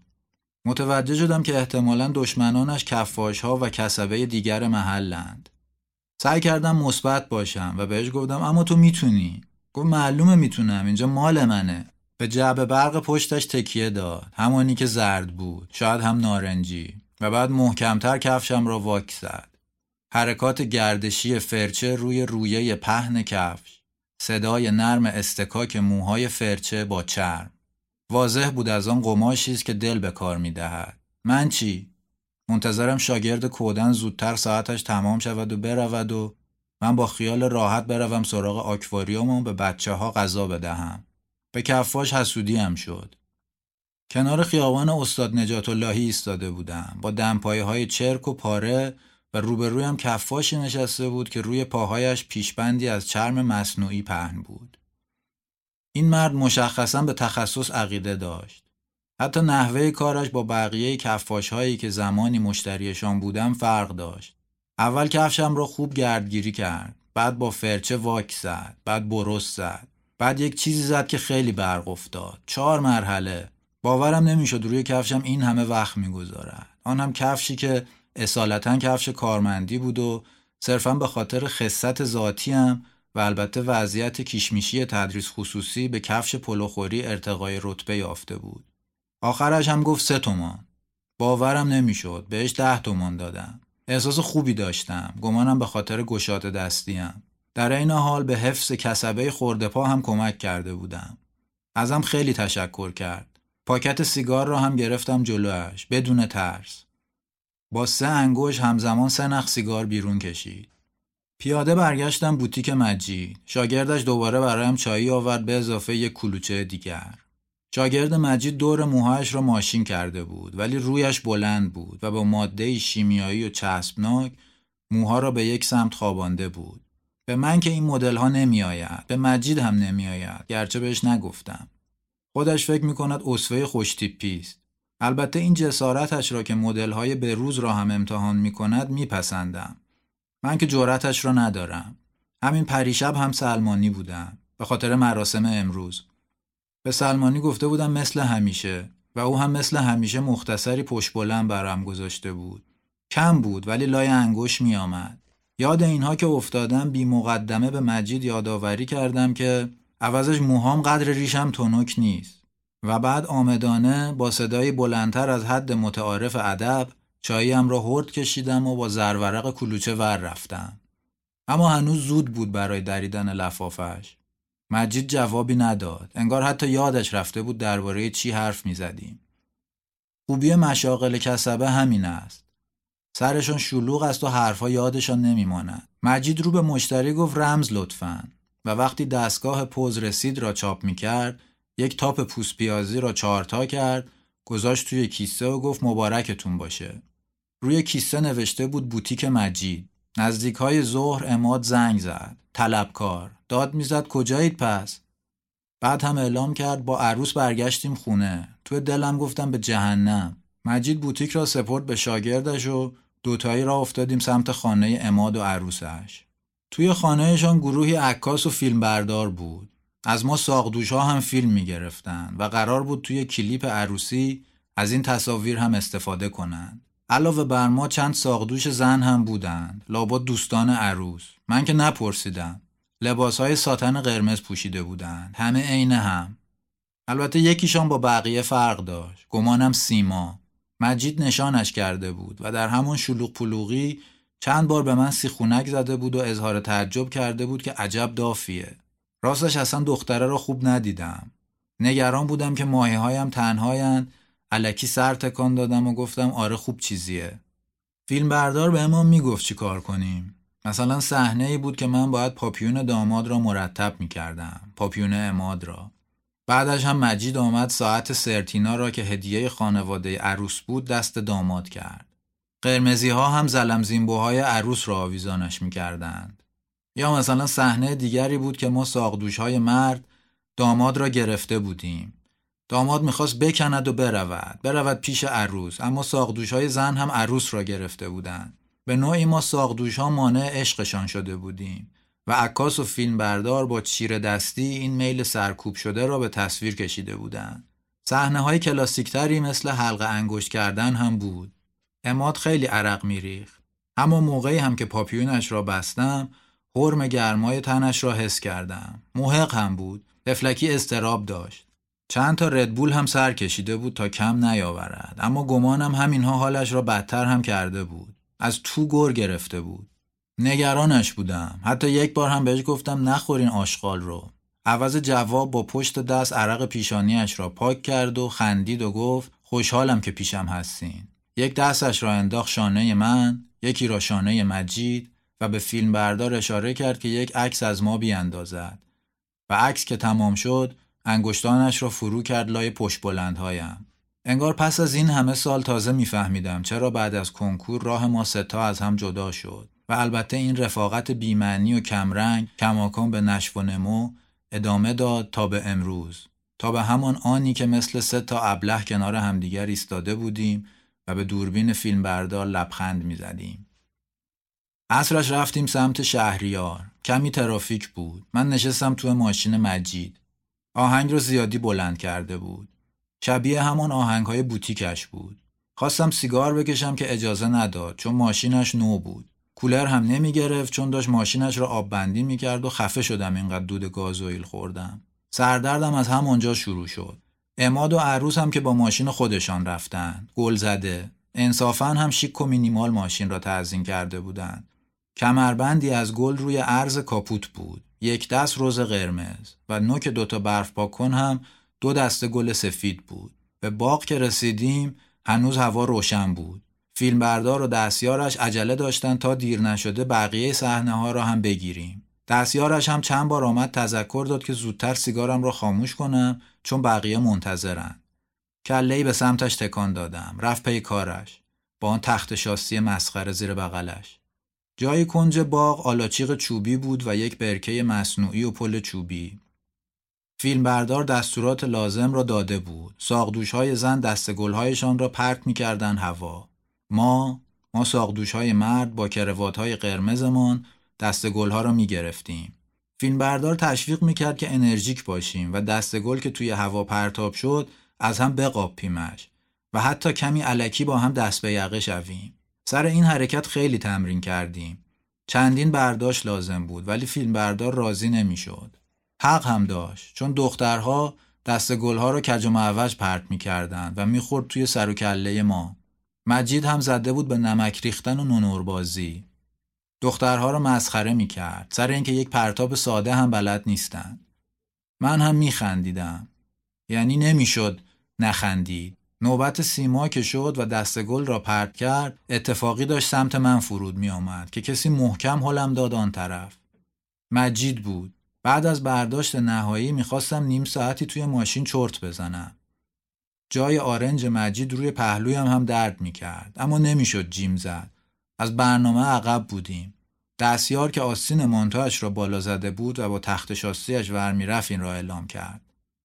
متوجه شدم که احتمالا دشمنانش کفاش ها و کسبه دیگر محلند. سعی کردم مثبت باشم و بهش گفتم اما تو می‌تونی؟ گفت معلومه می‌تونم اینجا مال منه. به جعب برق پشتش تکیه داد همانی که زرد بود شاید هم نارنجی و بعد محکمتر کفشم را واک زد. حرکات گردشی فرچه روی رویه پهن کفش صدای نرم استکاک موهای فرچه با چرم. واضح بود از آن قماشی است که دل به کار می‌دهد. من چی؟ منتظرم شاگرد کودن زودتر ساعتش تمام شود و برود و من با خیال راحت بروم سراغ آکواریوم و به بچه ها غذا بدهم. به کفاش حسودیم شد. کنار خیابان استاد نجات اللهی ایستاده بودم. با دمپایه های چرک و پاره و روبرویم کفاشی نشسته بود که روی پاهایش پیشبندی از چرم مصنوعی پهن بود. این مرد مشخصا به تخصص عقیده داشت. حتی نحوه کارش با بقیه کفاش هایی که زمانی مشتریشان بودم فرق داشت. اول کفشم را خوب گردگیری کرد. بعد با فرچه واک زد. بعد برست زد. بعد یک چیزی زد که خیلی برق افتاد. چهار مرحله. باورم نمی‌شد روی کفشم این همه وقت می‌گذارد. آن هم کفشی که اصالتا کفش کارمندی بود و صرفا به خاطر خصت ذاتی هم و البته وضعیت کیشمیشی تدریس خصوصی به کفش پلوخوری ارتقای رتبه یافته بود. آخرش هم گفت سه تومان. باورم نمی‌شد. بهش ده تومان دادم. احساس خوبی داشتم. گمانم به خاطر گشات دستیم. در این حال به حفظ کسبه خورده پا هم کمک کرده بودم. ازم خیلی تشکر کرد. پاکت سیگار را هم گرفتم جلوش بدون ترس. با سه انگوش همزمان سه نخ سیگار بیرون کشید. پیاده برگشتم بوتیک مجید. شاگردش دوباره برایم چایی آورد به اضافه یک کلوچه دیگر. شاگرد مجید دور موهایش را ماشین کرده بود ولی رویش بلند بود و با ماده شیمیایی و چسبناک موها را به یک سمت خوابانده بود. به من که این مدل ها نمی آید. به مجید هم نمی آید. گرچه بهش نگفتم. خودش فکر می کند اصفه خوشتیپی است. البته این جسارتش را که مدل‌های به روز را هم امتحان می کند می پسندم. من که جرأتش را ندارم. همین پریشب هم سلمانی بودم. به خاطر مراسم امروز. به سلمانی گفته بودم مثل همیشه و او هم مثل همیشه مختصری پشت بلند برام گذاشته بود. کم بود ولی لای انگوش می آمد. یاد اینها که افتادم بی مقدمه به مجید یادآوری کردم که عوضش موهام قدر ریشم تونک نیست و بعد آمدانه با صدایی بلندتر از حد متعارف ادب چاییم را هرد کشیدم و با زرورق کلوچه ور رفتم. اما هنوز زود بود برای دریدن لفافش. مجید جوابی نداد. انگار حتی یادش رفته بود درباره چی حرف می‌زدیم خوبی مشاغل کسبه همین است. سرشان شلوغ است و حرفها یادشان نمیماند مجید رو به مشتری گفت رمز لطفا. و وقتی دستگاه پوز رسید را چاپ می کرد یک تاپ پوست پیازی را چارتا کرد گذاشت توی کیسه و گفت مبارکتون باشه. روی کیسه نوشته بود بوتیک مجید. نزدیک های ظهر اماد زنگ زد. طلبکار. داد می‌زد کجایید پس؟ بعد هم اعلام کرد با عروس برگشتیم خونه. تو دلم گفتم به جهنم. مجید بوتیک را سپرد به شاگردش و دوتایی را افتادیم سمت خانه اماد و عروسش. توی خانهشان گروهی عکاس و فیلم بردار بود. از ما ساقدوش ها هم فیلم می گرفتن و قرار بود توی کلیپ عروسی از این تصاویر هم استفاده کنند. علاوه بر ما چند ساقدوش زن هم بودند لابد دوستان عروس. من که نپرسیدم. لباس های ساتن قرمز پوشیده بودند. همه عین هم. البته یکیشان با بقیه فرق داشت. گمانم سیما. مجید نشانش کرده بود و در همون شلوغ پلوغی چند بار به من سیخونک زده بود و اظهار تعجب کرده بود که عجب دافیه. راستش اصلا دختره را خوب ندیدم. نگران بودم که ماهی هایم تنهایند. علکی سر تکان دادم و گفتم آره خوب چیزیه. فیلم بردار به ما می‌گفت چی کار کنیم. مثلا صحنه ای بود که من باید پاپیون داماد را مرتب می‌کردم. پاپیون اماد را. بعدش هم مجید آمد ساعت سرتینا را که هدیه خانواده عروس بود دست داماد کرد. قرمزی ها هم زلم زیمبوهای عروس را آویزانش می‌کردند. یا مثلا صحنه دیگری بود که ما ساقدوش های مرد داماد را گرفته بودیم. داماد می‌خواست بکند و برود. برود پیش عروس اما ساقدوش های زن هم عروس را گرفته بودند. به نوعی ما ساقدوش ها مانع عشقشان شده بودیم و عکاس و فیلم بردار با چیر دستی این میل سرکوب شده را به تصویر کشیده بودند. صحنه های کلاسیکتری مثل حلقه انگشت کردن هم بود. اماد خیلی عرق میریخت. اما موقعی هم که پاپیونش را بستم حرم گرمای تنش را حس کردم. محق هم بود. تفلکی استراب داشت. چند تا ردبول هم سر کشیده بود تا کم نیاورد. اما گمانم همینها حالش را بدتر هم کرده بود. از تو گر گرفته بود. نگرانش بودم. حتی یک بار هم بهش گفتم نخورین آشغال رو. عوض جواب با پشت دست عرق پیشانیش را پاک کرد و خندید و گفت خوشحالم که پیشم هستین. یک دستش را انداخت شانه من یکی را شانه مجید و به فیلم بردار اشاره کرد که یک عکس از ما بیاندازد. و عکس که تمام شد انگشتانش را فرو کرد لای پشت بلندهایم. انگار پس از این همه سال تازه میفهمیدم چرا بعد از کنکور راه ما ستا از هم جدا شد. و البته این رفاقت بیمعنی و کمرنگ کماکان به نشو و نمو ادامه داد تا به امروز. تا به همان آنی که مثل سه تا ابله کنار همدیگر ایستاده بودیم و به دوربین فیلمبردار لبخند می‌زدیم. عصرش رفتیم سمت شهریار. کمی ترافیک بود. من نشستم تو ماشین مجید. آهنگ رو زیادی بلند کرده بود. شبیه همان آهنگ های بوتیکش بود. خواستم سیگار بکشم که اجازه نداد چون ماشینش نو بود. کولر هم نمی گرفت چون داشت ماشینش را آب بندی می کرد و خفه شدم اینقدر دود گازوئیل خوردم. سردردم از همونجا شروع شد. اماد و عروس هم که با ماشین خودشان رفتن گل زده انصافا هم شیک و مینیمال ماشین را تزین کرده بودند کمربندی از گل روی عرض کاپوت بود یک دست روز قرمز و نوک دوتا برف پاکن هم دو دسته گل سفید بود به باغ که رسیدیم هنوز هوا روشن بود فیلمبردار و دستیارش عجله داشتن تا دیر نشده بقیه صحنه ها را هم بگیریم دستیارش هم چند بار آمد تذکر داد که زودتر سیگارم را خاموش کنم چون بقیه منتظرن. کلهی به سمتش تکان دادم. رفت پی کارش. با آن تخت شاسی مسخره زیر بغلش. جای کنج باغ آلاچیق چوبی بود و یک برکه مصنوعی و پل چوبی. فیلمبردار دستورات لازم را داده بود. ساقدوش های زن دستگلهایشان را پرت می کردن هوا. ما ما ساقدوش های مرد با کروات های قرمزمان دست ها را می گرفتیم. فیلمبردار تشویق می‌کرد که انرژیک باشیم و دست گل که توی هوا پرتاب شد از هم بقاپیمش و حتی کمی علکی با هم دست به یقه شویم سر این حرکت خیلی تمرین کردیم. چندین برداشت لازم بود ولی فیلم بردار راضی نمی‌شد. حق هم داشت چون دخترها دست گلها رو کج و معوج پرت می‌کردند و می‌خورد توی سر و کله ما. مجید هم زده بود به نمک ریختن و نونور بازی دخترها رو مسخره می‌کرد سر اینکه یک پرتاب ساده هم بلد نیستن من هم میخندیدم. یعنی نمی‌شد نخندید. نوبت سیما که شد و دست گل را پرت کرد اتفاقی داشت سمت من فرود می آمد که کسی محکم حلم داد آن طرف. مجید بود. بعد از برداشت نهایی می‌خواستم نیم ساعتی توی ماشین چرت بزنم. جای آرنج مجید روی پهلویم هم درد می‌کرد اما نمی‌شد جیم زد. از برنامه عقب بودیم. دستیار که آستین مانتوش را بالا زده بود و با تخت شاستیش ور می‌رفت این را اعلام کرد.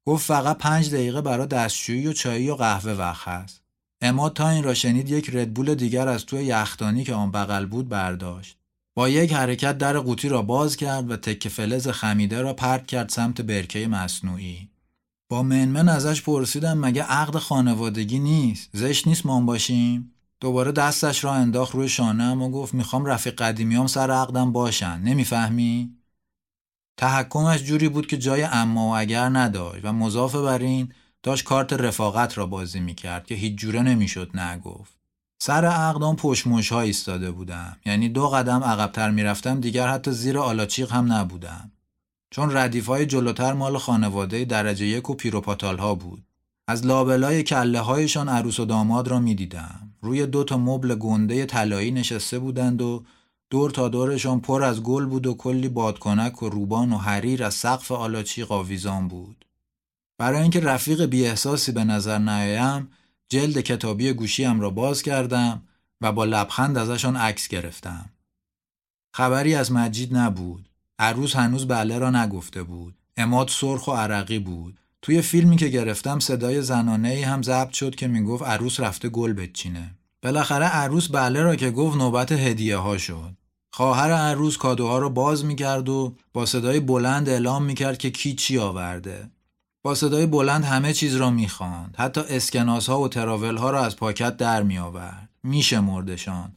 گفت فقط پنج دقیقه برای دستشویی و چایی و قهوه وقت هست. اما تا این را شنید یک ردبول دیگر از توی یختانی که آن بغل بود برداشت. با یک حرکت در قوطی را باز کرد و تکه فلز خمیده را پرت کرد سمت برکه مصنوعی. با منمن ازش پرسیدم مگه عقد خانوادگی نیست؟ زشت نیست ما باشیم؟ دوباره دستش را انداخت روی شانه و گفت می‌خوام رفیق قدیمیام سر عقدم باشن. نمی‌فهمی؟ تحکمش جوری بود که جای اما و اگر نداشت و مضاف بر این داشت کارت رفاقت را بازی می‌کرد که هیچ جوره نمی‌شد نگفت. سر عقدام پشموش ها ایستاده بودم. یعنی دو قدم عقبتر می‌رفتم دیگر حتی زیر آلاچیق هم نبودم. چون ردیف های جلوتر مال خانواده درجه یک و پیروپاتال ها بود. از لابلای کله هایشان عروس و داماد را می‌دیدم. روی دو تا مبل گنده طلایی نشسته بودند و دور تا دورشان پر از گل بود و کلی بادکنک و روبان و حریر از سقف آلاچی قاویزان بود. برای اینکه رفیق بی احساسی به نظر نیایم جلد کتابی گوشیم را باز کردم و با لبخند ازشان عکس گرفتم. خبری از مجید نبود. عروس هنوز بله را نگفته بود. اماد سرخ و عرقی بود. توی فیلمی که گرفتم صدای زنانه ای هم ضبط شد که می‌گفت عروس رفته گل بچینه. بالاخره عروس بله را که گفت نوبت هدیه ها شد. خواهر عروس کادوها رو باز می‌کرد و با صدای بلند اعلام می‌کرد که کی چی آورده. با صدای بلند همه چیز را می‌خواند. حتی اسکناس ها و تراول ها را از پاکت در می آورد. میشه مردشان.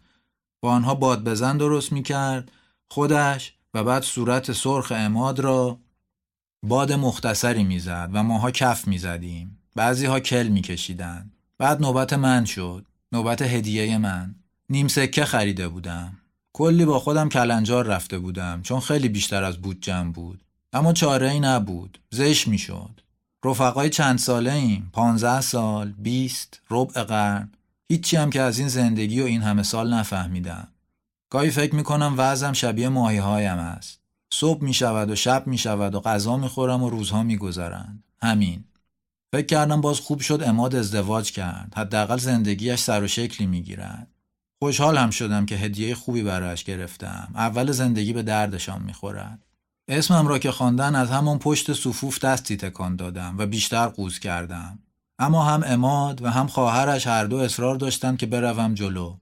با آنها باد بزن درست می‌کرد. خودش و بعد صورت سرخ اماد را باد مختصری می‌زد و ماها کف می‌زدیم. بعضی ها کل میکشیدند. بعد نوبت من شد. نوبت هدیه من. نیم سکه خریده بودم. کلی با خودم کلنجار رفته بودم چون خیلی بیشتر از بودجم بود اما چاره ای نبود زش می‌شد رفقای چند ساله ایم پانزده سال بیست ربع قرن هیچی هم که از این زندگی و این همه سال نفهمیدم گاهی فکر می‌کنم وضعم شبیه ماهی هایم است صبح می شود و شب می شود و غذا می خورم و روزها می گذرند. همین. فکر کردم باز خوب شد اماد ازدواج کرد. حداقل زندگیش سر و شکلی می گیرد. خوشحال هم شدم که هدیه خوبی برایش گرفتم. اول زندگی به دردشان می‌خورد. اسمم را که خواندن از همان پشت صفوف دستی تکان دادم و بیشتر قوز کردم. اما هم اماد و هم خواهرش هر دو اصرار داشتند که بروم جلو.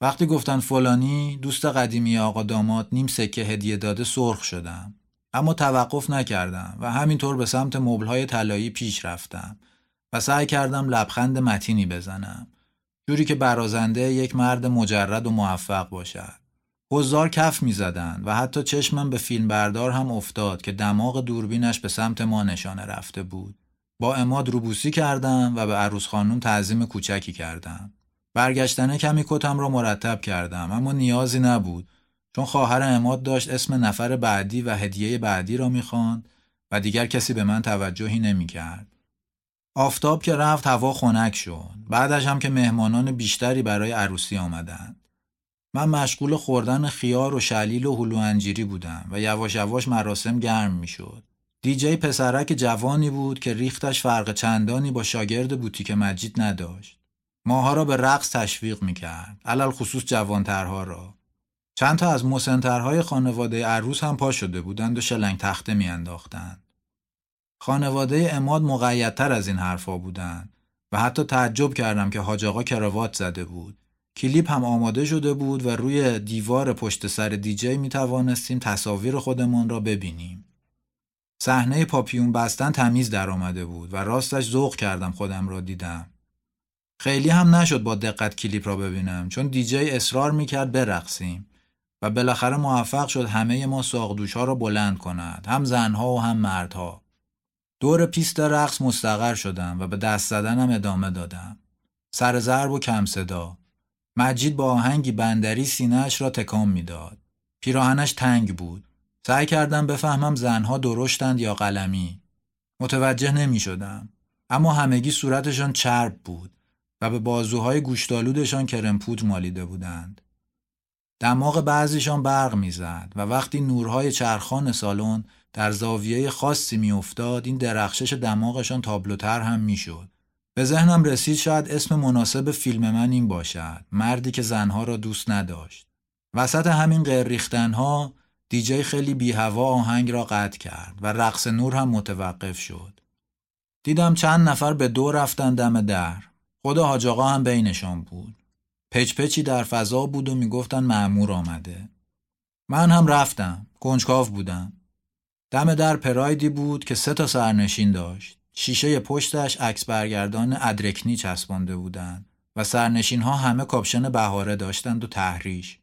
وقتی گفتن فلانی دوست قدیمی آقا داماد نیم سکه هدیه داده سرخ شدم. اما توقف نکردم و همینطور به سمت مبلهای طلایی پیش رفتم و سعی کردم لبخند متینی بزنم. جوری که برازنده یک مرد مجرد و موفق باشد. حضار کف می زدن و حتی چشمم به فیلم بردار هم افتاد که دماغ دوربینش به سمت ما نشانه رفته بود. با اماد روبوسی کردم و به عروس خانون تعظیم کوچکی کردم. برگشتنه کمی کتم را مرتب کردم اما نیازی نبود چون خواهر اماد داشت اسم نفر بعدی و هدیه بعدی را می‌خواند و دیگر کسی به من توجهی نمی‌کرد. آفتاب که رفت هوا خنک شد. بعدش هم که مهمانان بیشتری برای عروسی آمدند. من مشغول خوردن خیار و شلیل و هلو انجیری بودم و یواش یواش مراسم گرم می شد. دیجی پسرک جوانی بود که ریختش فرق چندانی با شاگرد بوتیک مجید نداشت. ماها را به رقص تشویق می کرد. علال خصوص جوانترها را. چند تا از مسنترهای خانواده عروس هم پا شده بودند و شلنگ تخته می انداختند. خانواده اماد مقیدتر از این حرفا بودند و حتی تعجب کردم که حاج آقا کراوات زده بود. کلیپ هم آماده شده بود و روی دیوار پشت سر دیجی می توانستیم تصاویر خودمان را ببینیم. صحنه پاپیون بستن تمیز در آمده بود و راستش ذوق کردم خودم را دیدم. خیلی هم نشد با دقت کلیپ را ببینم چون دیجی اصرار می‌کرد برقصیم و بالاخره موفق شد همه ما ساقدوش ها را بلند کند هم زنها و هم مردها. دور پیست رقص مستقر شدم و به دست زدنم ادامه دادم. سر ضرب و کم صدا. مجید با آهنگی بندری سینهش را تکان می‌داد. پیراهنش تنگ بود. سعی کردم بفهمم زنها درشتند یا قلمی. متوجه نمی شدم. اما همگی صورتشان چرب بود و به بازوهای گوشتالودشان کرمپود مالیده بودند. دماغ بعضیشان برق می‌زد و وقتی نورهای چرخان سالن در زاویه خاصی میافتاد این درخشش دماغشان تابلوتر هم می‌شد. به ذهنم رسید شاید اسم مناسب فیلم من این باشد مردی که زنها را دوست نداشت. وسط همین غیر دیجی خیلی بی هوا آهنگ را قطع کرد و رقص نور هم متوقف شد. دیدم چند نفر به دو رفتن دم در. خود حاج هم بینشان بود. پچ پچی در فضا بود و می‌گفتن معمور آمده. من هم رفتم. کنجکاو بودم. دم در پرایدی بود که سه تا سرنشین داشت. شیشه پشتش عکس برگردان ادرکنی چسبانده بودند و سرنشین ها همه کاپشن بهاره داشتند و تحریش.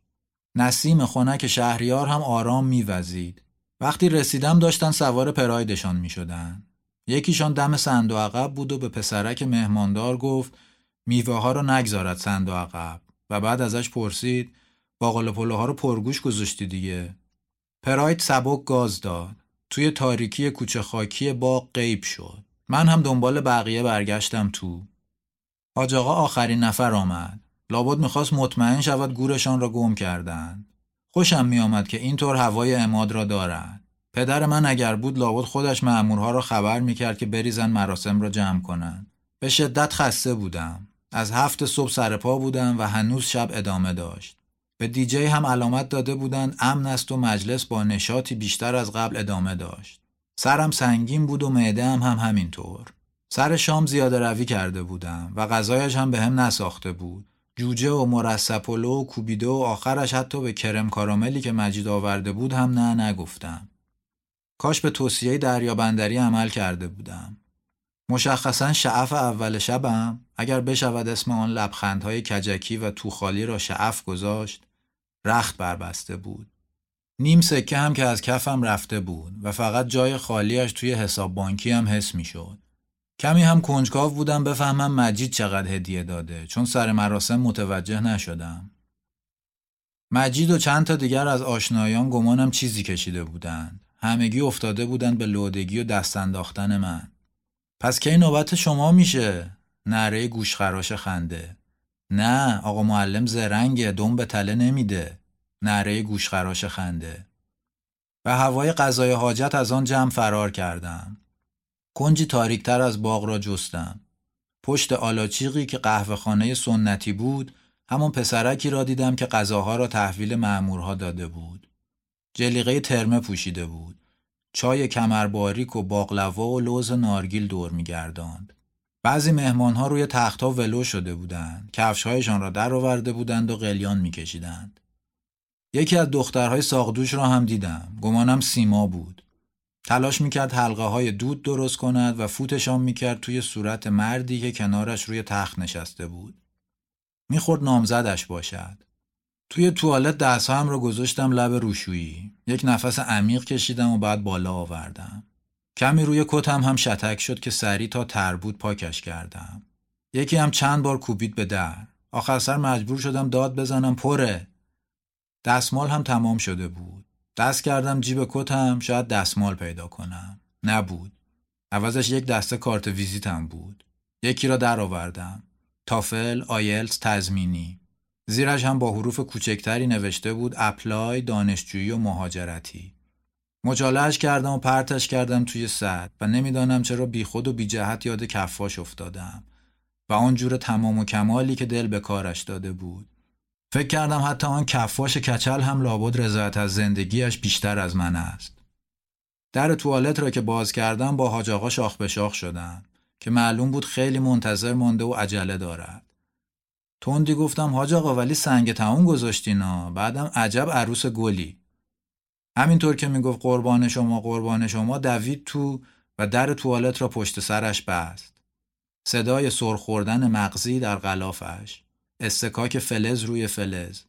نسیم خنک شهریار هم آرام میوزید. وقتی رسیدم داشتن سوار پرایدشان می شدن. یکیشان دم صندوق عقب بود و به پسرک مهماندار گفت میوه ها رو نگذارد صندوق عقب. و بعد ازش پرسید باقل پلوها رو پرگوش گذاشتی دیگه؟ پراید سبک گاز داد. توی تاریکی کوچه خاکی باغ غیب شد. من هم دنبال بقیه برگشتم تو. حاج آقا آخرین نفر آمد. لابد می‌خواست مطمئن شود گورشان را گم کردند. خوشم میآمد که اینطور هوای اماد را دارد. پدر من اگر بود لابد خودش مأمورها را خبر می‌کرد که بریزن مراسم را جمع کنند. به شدت خسته بودم. از هفت صبح سر پا بودم و هنوز شب ادامه داشت. به دیجی هم علامت داده بودند امن است و مجلس با نشاطی بیشتر از قبل ادامه داشت. سرم سنگین بود و معده هم, هم همینطور. سر شام زیاده روی کرده بودم و غذایش هم به هم نساخته بود. جوجه و مرسپلو و کوبیده و آخرش حتی به کرم کاراملی که مجید آورده بود هم نه نگفتم. کاش به توصیه دریابندری عمل کرده بودم. مشخصا شعف اول شبم اگر بشود اسم آن لبخندهای کجکی و توخالی را شعف گذاشت رخت بربسته بود. نیم سکه هم که از کفم رفته بود و فقط جای خالیش توی حساب بانکی هم حس می شد. کمی هم کنجکاو بودم بفهمم مجید چقدر هدیه داده چون سر مراسم متوجه نشدم. مجید و چند تا دیگر از آشنایان گمانم چیزی کشیده بودند. همگی افتاده بودند به لودگی و دست انداختن من. پس کی نوبت شما میشه نره گوشخراش خنده نه آقا معلم زرنگه دم به تله نمیده. نره گوشخراش خنده. و هوای غذای حاجت از آن جمع فرار کردم. کنجی تاریکتر از باغ را جستم. پشت آلاچیقی که قهوه خانه سنتی بود همون پسرکی را دیدم که غذاها را تحویل معمورها داده بود. جلیقه ترمه پوشیده بود. چای کمرباریک و باقلوا و لوز نارگیل دور میگرداند. بعضی مهمانها روی تختها ولو شده بودند. کفشهایشان را درآورده بودند و قلیان میکشیدند. یکی از دخترهای ساقدوش را هم دیدم. گمانم سیما بود. تلاش می‌کرد حلقه های دود درست کند و فوتشان می‌کرد توی صورت مردی که کنارش روی تخت نشسته بود. می‌خورد نامزدش باشد. توی توالت دستهایم رو گذاشتم لب روشویی. یک نفس عمیق کشیدم و بعد بالا آوردم. کمی روی کتم هم شتک شد که سری تا تربود پاکش کردم. یکی هم چند بار کوبید به در. آخر سر مجبور شدم داد بزنم پره. دستمال هم تمام شده بود. دست کردم جیب کتم شاید دستمال پیدا کنم. نبود. عوضش یک دسته کارت ویزیتم بود. یکی را در آوردم. تافل، آیلز، تزمینی. زیرش هم با حروف کوچکتری نوشته بود اپلای دانشجویی و مهاجرتی مجالهش کردم و پرتش کردم توی سد و نمی‌دانم چرا بیخود و بی جهت یاد کفاش افتادم و آنجور تمام و کمالی که دل به کارش داده بود. فکر کردم حتی آن کفاش کچل هم لابد رضایت از زندگیش بیشتر از من است. در توالت را که باز کردم با حاج آقا شاخ به شاخ شدم که معلوم بود خیلی منتظر مانده و عجله دارد. تندی گفتم حاج آقا ولی سنگ تموم گذاشتینا بعدم عجب عروس گلی همینطور که می‌گفت قربان شما قربان شما دوید تو و در توالت را پشت سرش بست. صدای سرخوردن مغزی در غلافش. استکاک فلز روی فلز.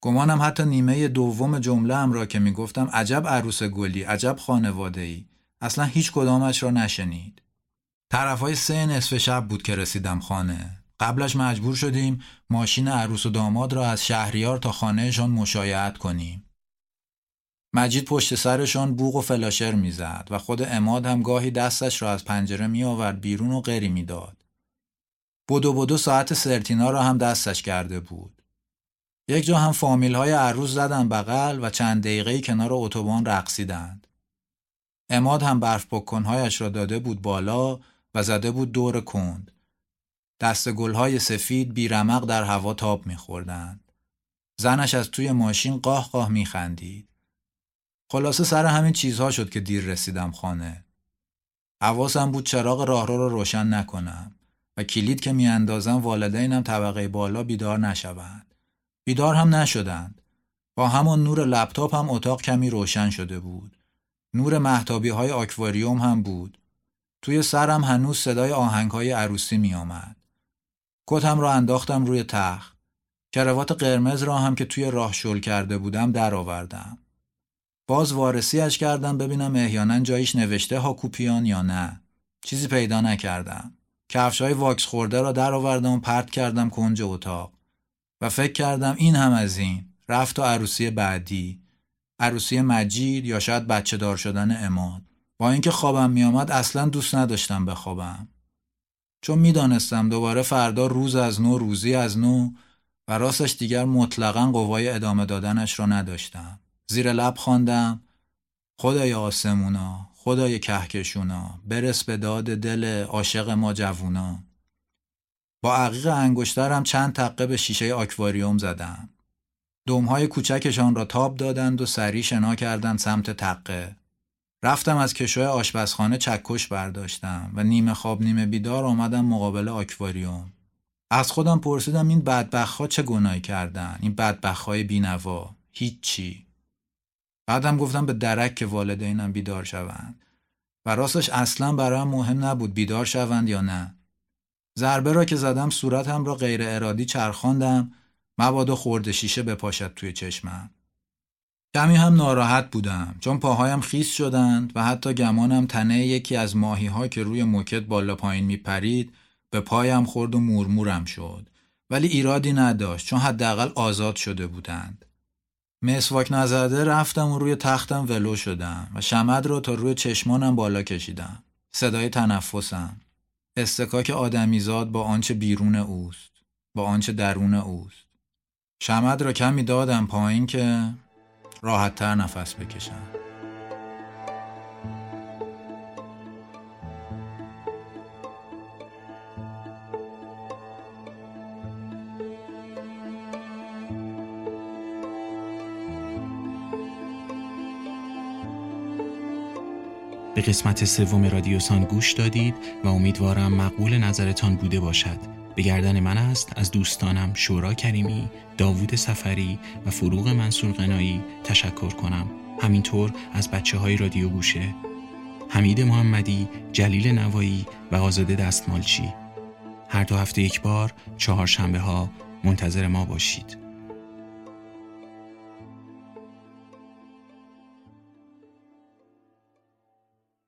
گمانم حتی نیمه دوم جمله هم را که می‌گفتم عجب عروس گلی عجب خانواده ای اصلا هیچ کدامش را نشنید. طرف های سه نصف شب بود که رسیدم خانه. قبلش مجبور شدیم ماشین عروس و داماد را از شهریار تا خانهشان مشایعت کنیم. مجید پشت سرشان بوغ و فلاشر می‌زد و خود اماد هم گاهی دستش را از پنجره می آورد بیرون و غری می‌داد. بدو بدو ساعت سرتینا را هم دستش کرده بود. یک جا هم فامیل های عروس زدن بغل و چند دقیقه کنار اتوبان رقصیدند. اماد هم برف بکنهایش را داده بود بالا و زده بود دور کند. دست گلهای سفید بیرمق در هوا تاب میخوردند. زنش از توی ماشین قاه قاه میخندید. خلاصه سر همین چیزها شد که دیر رسیدم خانه. حواسم بود چراغ راهرو رو روشن نکنم و کلید که میاندازم والدینم طبقه بالا بیدار نشوند. بیدار هم نشدند. با همان نور لپتاپ هم اتاق کمی روشن شده بود. نور محتابی های آکواریوم هم بود. توی سرم هنوز صدای آهنگ های عروسی می آمد. کتم را انداختم روی تخت. کروات قرمز را هم که توی راه شل کرده بودم درآوردم. باز وارسیش کردم ببینم احیانا جاییش نوشته هاکوپیان یا نه. چیزی پیدا نکردم. کفش های واکس خورده را درآوردم و پرت کردم کنج اتاق. و فکر کردم این هم از این. رفت و عروسی بعدی. عروسی مجید یا شاید بچه دار شدن اماد. با اینکه خوابم میآمد اصلا دوست نداشتم بخوابم. چون می‌دانستم دوباره فردا روز از نو روزی از نو و راستش دیگر مطلقا قوای ادامه دادنش را نداشتم. زیر لب خواندم. خدای آسمونا خدای کهکشونا برس به داد دل عاشق ما جوونا. با عقیق انگشترم چند تقه به شیشه آکواریوم زدم. دمهای کوچکشان را تاب دادند و سری شنا کردند سمت تقه. رفتم از کشوی آشپزخانه چکش برداشتم و نیمه خواب نیمه بیدار آمدم مقابل آکواریوم. از خودم پرسیدم این بدبخ چه گناهی کردن؟ این بدبخ های بینوا هیچی. بعدم گفتم به درک که والدینم بیدار شوند. و راستش اصلا برایم مهم نبود بیدار شوند یا نه. ضربه را که زدم صورتم را غیر ارادی چرخاندم. مبادا خورد شیشه بپاشد توی چشمم. کمی هم ناراحت بودم. چون پاهایم خیس شدند و حتی گمانم تنه یکی از ماهی ها که روی موکت بالا پایین می پرید به پایم خورد و مورمورم شد. ولی ایرادی نداشت چون حداقل آزاد شده بودند. مسواک نزده رفتم و روی تختم ولو شدم و شمد رو تا روی چشمانم بالا کشیدم. صدای تنفسم. استکاک آدمیزاد با آنچه بیرون اوست. با آنچه درون اوست. شمد را کمی دادم پایین که راحتتر نفس بکشم. به قسمت سوم رادیوسان گوش دادید و امیدوارم مقبول نظرتان بوده باشد. به گردن من است از دوستانم شورا کریمی، داوود سفری و فروغ منصور قنایی تشکر کنم. همینطور از بچه های رادیو گوشه حمید محمدی، جلیل نوایی و آزاده دستمالچی. هر دو هفته یک بار چهارشنبه ها منتظر ما باشید.